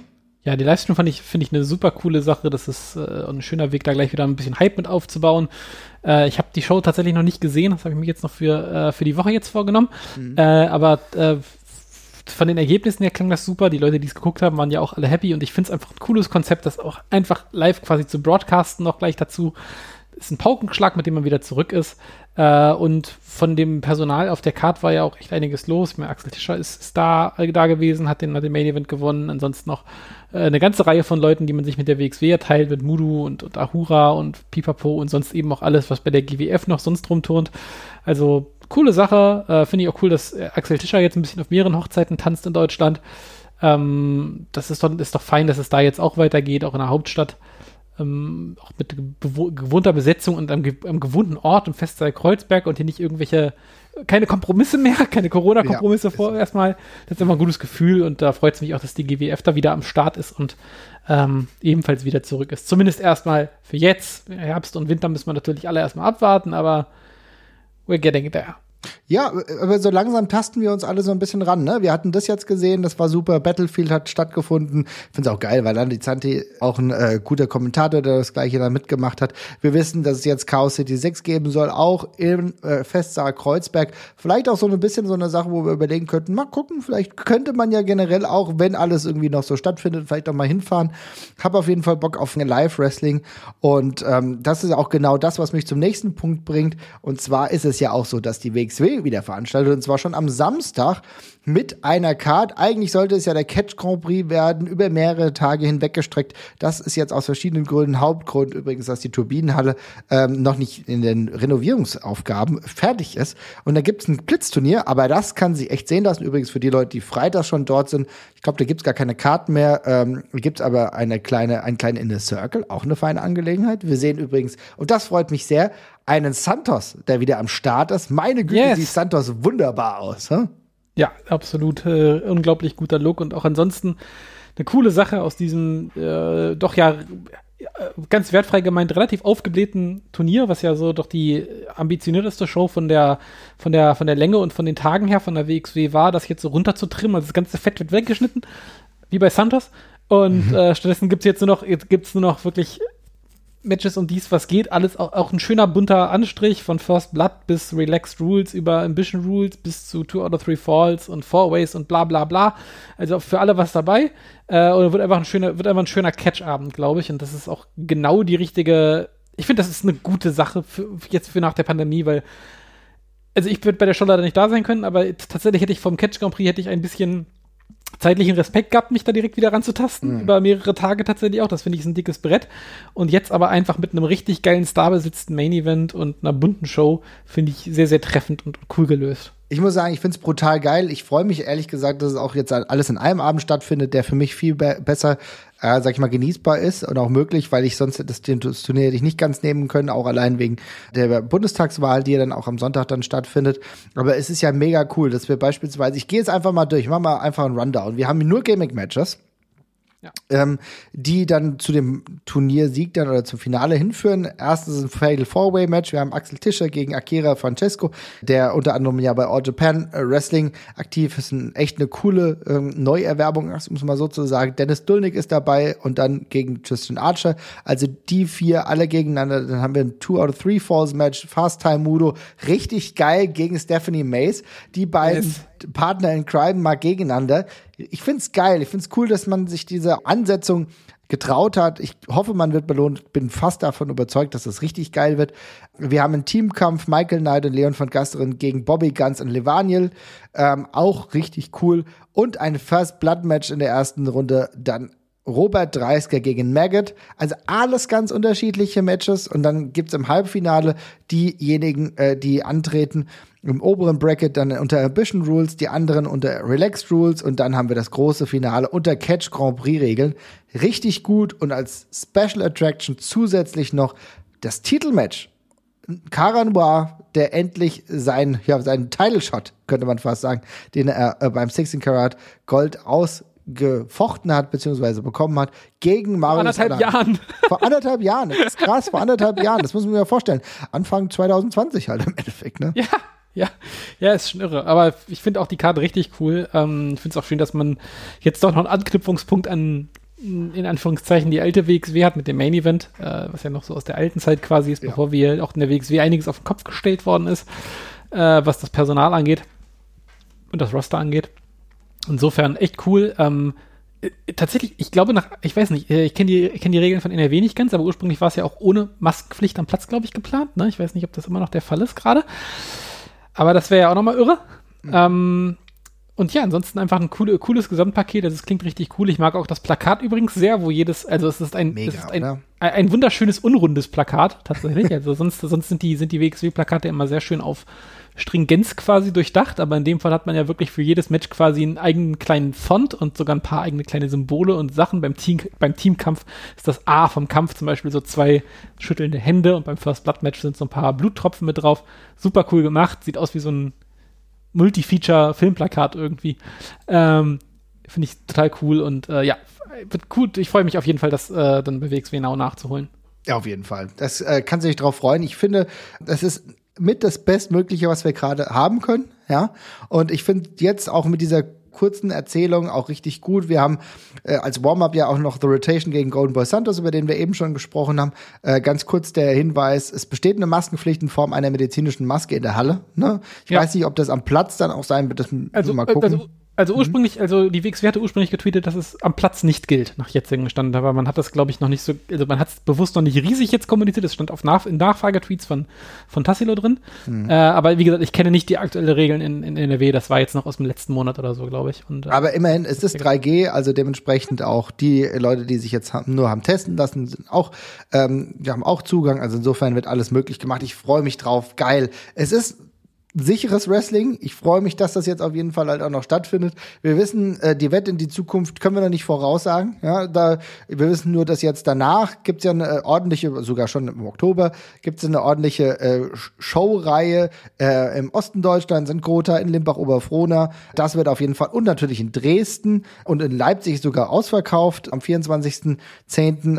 Ja, die Livestream fand ich, finde ich eine super coole Sache. Das ist äh, ein schöner Weg, da gleich wieder ein bisschen Hype mit aufzubauen. Äh, ich habe die Show tatsächlich noch nicht gesehen. Das habe ich mir jetzt noch für, äh, für die Woche jetzt vorgenommen. Mhm. Äh, aber äh, von den Ergebnissen her klang das super. Die Leute, die es geguckt haben, waren ja auch alle happy. Und ich finde es einfach ein cooles Konzept, das auch einfach live quasi zu broadcasten noch gleich dazu ist ein Paukenschlag, mit dem man wieder zurück ist. Äh, und von dem Personal auf der Card war ja auch echt einiges los. Meine, Axel Tischer ist, ist da, äh, da gewesen, hat den, hat den Main Event gewonnen. Ansonsten noch äh, eine ganze Reihe von Leuten, die man sich mit der WXW erteilt, mit Mudu und, und Ahura und Pipapo und sonst eben auch alles, was bei der GWF noch sonst rumturnt. Also coole Sache. Äh, Finde ich auch cool, dass äh, Axel Tischer jetzt ein bisschen auf mehreren Hochzeiten tanzt in Deutschland. Ähm, das ist doch, ist doch fein, dass es da jetzt auch weitergeht, auch in der Hauptstadt ähm, auch mit gewohnter Besetzung und am, am gewohnten Ort und Festsaal Kreuzberg und hier nicht irgendwelche, keine Kompromisse mehr, keine Corona-Kompromisse ja, vor erstmal. Das ist immer ein gutes Gefühl und da freut es mich auch, dass die GWF da wieder am Start ist und ähm, ebenfalls wieder zurück ist. Zumindest erstmal für jetzt. Herbst und Winter müssen wir natürlich alle erstmal abwarten, aber we're getting there. Ja, aber so langsam tasten wir uns alle so ein bisschen ran. Ne? Wir hatten das jetzt gesehen, das war super. Battlefield hat stattgefunden. Ich finde es auch geil, weil dann Zanti auch ein äh, guter Kommentator, der das gleiche da mitgemacht hat. Wir wissen, dass es jetzt Chaos City 6 geben soll, auch im äh, Festsaal Kreuzberg. Vielleicht auch so ein bisschen so eine Sache, wo wir überlegen könnten, mal gucken, vielleicht könnte man ja generell auch, wenn alles irgendwie noch so stattfindet, vielleicht auch mal hinfahren. Hab auf jeden Fall Bock auf ein Live-Wrestling. Und ähm, das ist auch genau das, was mich zum nächsten Punkt bringt. Und zwar ist es ja auch so, dass die WXW wieder veranstaltet und zwar schon am Samstag mit einer Card. Eigentlich sollte es ja der Catch Grand Prix werden, über mehrere Tage hinweg gestreckt. Das ist jetzt aus verschiedenen Gründen Hauptgrund übrigens, dass die Turbinenhalle ähm, noch nicht in den Renovierungsaufgaben fertig ist. Und da gibt es ein Blitzturnier, aber das kann sich echt sehen lassen. Übrigens für die Leute, die Freitag schon dort sind. Ich glaube, da gibt es gar keine Karten mehr. Ähm, gibt es aber eine kleine, einen kleinen Inner Circle, auch eine feine Angelegenheit. Wir sehen übrigens, und das freut mich sehr, einen Santos, der wieder am Start ist. Meine Güte, yes. sieht Santos wunderbar aus. Hm? Ja, absolut äh, unglaublich guter Look und auch ansonsten eine coole Sache aus diesem äh, doch ja äh, ganz wertfrei gemeint relativ aufgeblähten Turnier, was ja so doch die ambitionierteste Show von der von der von der Länge und von den Tagen her von der WXW war, das jetzt so runter zu trimmen, also das ganze Fett wird weggeschnitten, wie bei Santos und mhm. äh, stattdessen gibt's jetzt nur noch jetzt gibt's nur noch wirklich Matches um dies, was geht. Alles auch, auch, ein schöner bunter Anstrich von First Blood bis Relaxed Rules über Ambition Rules bis zu Two out of Three Falls und Four Ways und bla bla bla. Also für alle was dabei. Äh, oder wird einfach ein schöner, ein schöner Catch-Abend, glaube ich. Und das ist auch genau die richtige. Ich finde, das ist eine gute Sache für, jetzt für nach der Pandemie, weil also ich würde bei der Show leider nicht da sein können, aber tatsächlich hätte ich vom Catch Grand Prix hätte ich ein bisschen zeitlichen Respekt gehabt, mich da direkt wieder ranzutasten. Mhm. Über mehrere Tage tatsächlich auch. Das finde ich ein dickes Brett. Und jetzt aber einfach mit einem richtig geilen Star besetzten Main Event und einer bunten Show finde ich sehr, sehr treffend und cool gelöst ich muss sagen, ich finde es brutal geil. Ich freue mich ehrlich gesagt, dass es auch jetzt alles in einem Abend stattfindet, der für mich viel be besser, äh, sag ich mal, genießbar ist und auch möglich, weil ich sonst das, das Turnier hätte ich nicht ganz nehmen können, auch allein wegen der Bundestagswahl, die ja dann auch am Sonntag dann stattfindet. Aber es ist ja mega cool, dass wir beispielsweise, ich gehe jetzt einfach mal durch, mach mal einfach einen Rundown. Wir haben nur Gaming-Matches. Ja. Ähm, die dann zu dem Turniersieg dann oder zum Finale hinführen. Erstens ein Fatal Four-Way Match. Wir haben Axel Tischer gegen Akira Francesco, der unter anderem ja bei All Japan äh, Wrestling aktiv ist. Ein, echt eine coole ähm, Neuerwerbung, um es mal so zu sagen. Dennis Dulnik ist dabei und dann gegen Tristan Archer. Also die vier alle gegeneinander. Dann haben wir ein Two out of Three Falls Match. Fast Time Mudo. Richtig geil gegen Stephanie Mays. Die beiden yes. Partner in Crime mal gegeneinander ich find's geil. Ich find's cool, dass man sich diese Ansetzung getraut hat. Ich hoffe, man wird belohnt. Bin fast davon überzeugt, dass das richtig geil wird. Wir haben einen Teamkampf Michael Knight und Leon von Gasteren gegen Bobby Guns und Levaniel. Ähm, auch richtig cool. Und ein First Blood Match in der ersten Runde. Dann Robert Dreisker gegen Maggot. Also alles ganz unterschiedliche Matches. Und dann gibt's im Halbfinale diejenigen, äh, die antreten im oberen Bracket dann unter Ambition Rules, die anderen unter Relaxed Rules und dann haben wir das große Finale unter Catch Grand Prix Regeln. Richtig gut und als Special Attraction zusätzlich noch das Titelmatch. Cara Noir, der endlich sein, ja, seinen Title Shot, könnte man fast sagen, den er äh, beim 16 Karat Gold ausgefochten hat, beziehungsweise bekommen hat, gegen Mario. Vor anderthalb Sadat. Jahren. Vor anderthalb Jahren. Das ist krass, vor anderthalb Jahren. Das muss man mir vorstellen. Anfang 2020 halt im Endeffekt, ne? Ja. Ja, ja, ist schon irre. Aber ich finde auch die Karte richtig cool. Ähm, ich finde es auch schön, dass man jetzt doch noch einen Anknüpfungspunkt an, in Anführungszeichen, die alte WXW hat mit dem Main Event, äh, was ja noch so aus der alten Zeit quasi ist, Ja. bevor wir auch in der WXW einiges auf den Kopf gestellt worden ist, äh, was das Personal angeht und das Roster angeht. Insofern echt cool. Ähm, äh, tatsächlich, ich glaube nach, ich weiß nicht, äh, ich kenne die, ich kenn die Regeln von NRW nicht ganz, aber ursprünglich war es ja auch ohne Maskenpflicht am Platz, glaube ich, geplant. Ne? Ich weiß nicht, ob das immer noch der Fall ist gerade. Aber das wäre ja auch nochmal irre. Ähm, und ja, ansonsten einfach ein coole, cooles Gesamtpaket. Also es klingt richtig cool. Ich mag auch das Plakat übrigens sehr, wo jedes, also es ist ein, Mega, es ist ein, ein, ein wunderschönes, unrundes Plakat, tatsächlich. also sonst, sonst sind die, sind die WXW-Plakate immer sehr schön auf Stringenz quasi durchdacht, aber in dem Fall hat man ja wirklich für jedes Match quasi einen eigenen kleinen Font und sogar ein paar eigene kleine Symbole und Sachen. Beim, Team, beim Teamkampf ist das A vom Kampf zum Beispiel so zwei schüttelnde Hände und beim First Blood Match sind so ein paar Bluttropfen mit drauf. Super cool gemacht, sieht aus wie so ein Multi-Feature-Filmplakat irgendwie. Ähm, Finde ich total cool und äh, ja, wird gut. Ich freue mich auf jeden Fall, das äh, dann bei WXW Now nachzuholen. Ja, auf jeden Fall. Das äh, kann sich drauf freuen. Ich finde, das ist mit das Bestmögliche, was wir gerade haben können. Ja. Und ich finde jetzt auch mit dieser kurzen Erzählung auch richtig gut. Wir haben äh, als Warm-up ja auch noch The Rotation gegen Golden Boy Santos, über den wir eben schon gesprochen haben. Äh, ganz kurz der Hinweis, es besteht eine Maskenpflicht in Form einer medizinischen Maske in der Halle. Ne? Ich Ja. weiß nicht, ob das am Platz dann auch sein wird, das müssen wir Also, mal gucken. also, also ursprünglich, also die WXW hatte ursprünglich getweetet, dass es am Platz nicht gilt, nach jetzigem Stand. Aber man hat das, glaube ich, noch nicht so, also man hat es bewusst noch nicht riesig jetzt kommuniziert. Es stand auf Nach in Nachfragetweets von, von Tassilo drin. Mhm. Äh, aber wie gesagt, ich kenne nicht die aktuelle Regeln in, in NRW. Das war jetzt noch aus dem letzten Monat oder so, glaube ich. Und, äh, Aber immerhin, es ist 3G, also dementsprechend auch die Leute, die sich jetzt haben, nur haben testen lassen, sind auch, ähm, die haben auch Zugang. Also insofern wird alles möglich gemacht. Ich freue mich drauf. Geil. Es ist sicheres Wrestling. Ich freue mich, dass das jetzt auf jeden Fall halt auch noch stattfindet. Wir wissen, äh, die Wette in die Zukunft können wir noch nicht voraussagen. Ja, da, wir wissen nur, dass jetzt danach gibt's ja eine äh, ordentliche, sogar schon im Oktober, gibt's eine ordentliche äh, Sh- Showreihe äh, im Osten Deutschlands, in Gotha, in Limbach-Oberfrohna. Das wird auf jeden Fall und natürlich in Dresden und in Leipzig sogar ausverkauft am 24.10.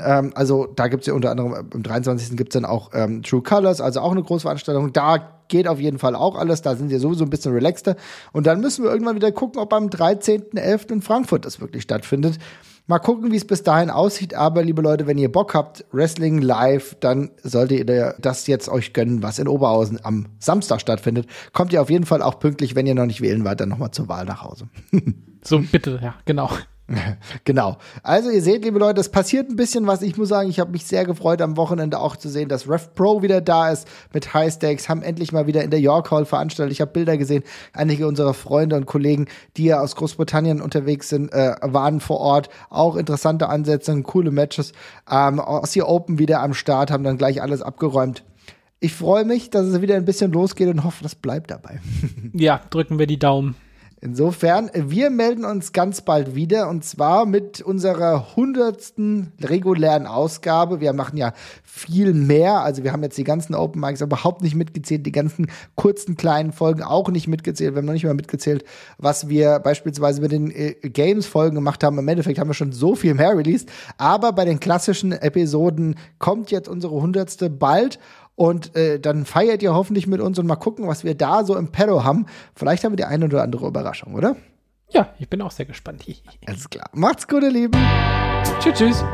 Ähm, also da gibt's ja unter anderem, äh, am 23. gibt's dann auch ähm, True Colors, also auch eine Großveranstaltung. Da geht auf jeden Fall auch alles. Da sind sie sowieso ein bisschen relaxter. Und dann müssen wir irgendwann wieder gucken, ob am 13.11. in Frankfurt das wirklich stattfindet. Mal gucken, wie es bis dahin aussieht. Aber liebe Leute, wenn ihr Bock habt, Wrestling live, dann solltet ihr das jetzt euch gönnen, was in Oberhausen am Samstag stattfindet. Kommt ihr auf jeden Fall auch pünktlich, wenn ihr noch nicht wählen wart, dann nochmal zur Wahl nach Hause. so, bitte, ja, genau. Genau. Also ihr seht, liebe Leute, es passiert ein bisschen was. Ich muss sagen, ich habe mich sehr gefreut, am Wochenende auch zu sehen, dass Rev Pro wieder da ist mit High Stakes, haben endlich mal wieder in der York Hall veranstaltet. Ich habe Bilder gesehen. Einige unserer Freunde und Kollegen, die ja aus Großbritannien unterwegs sind, äh, waren vor Ort. Auch interessante Ansätze, coole Matches. Ähm, Aussie Open wieder am Start, haben dann gleich alles abgeräumt. Ich freue mich, dass es wieder ein bisschen losgeht und hoffe, das bleibt dabei. Ja, drücken wir die Daumen. Insofern, wir melden uns ganz bald wieder und zwar mit unserer hundertsten regulären Ausgabe. Wir machen ja viel mehr, also wir haben jetzt die ganzen Open Mics überhaupt nicht mitgezählt, die ganzen kurzen kleinen Folgen auch nicht mitgezählt. Wir haben noch nicht mal mitgezählt, was wir beispielsweise mit den äh, Games-Folgen gemacht haben. Im Endeffekt haben wir schon so viel mehr released, aber bei den klassischen Episoden kommt jetzt unsere hundertste bald. Und äh, dann feiert ihr hoffentlich mit uns und mal gucken, was wir da so im Pedro haben. Vielleicht haben wir die eine oder andere Überraschung, oder? Ja, ich bin auch sehr gespannt. Alles klar. Macht's gut, ihr Lieben. tschüss, tschüss.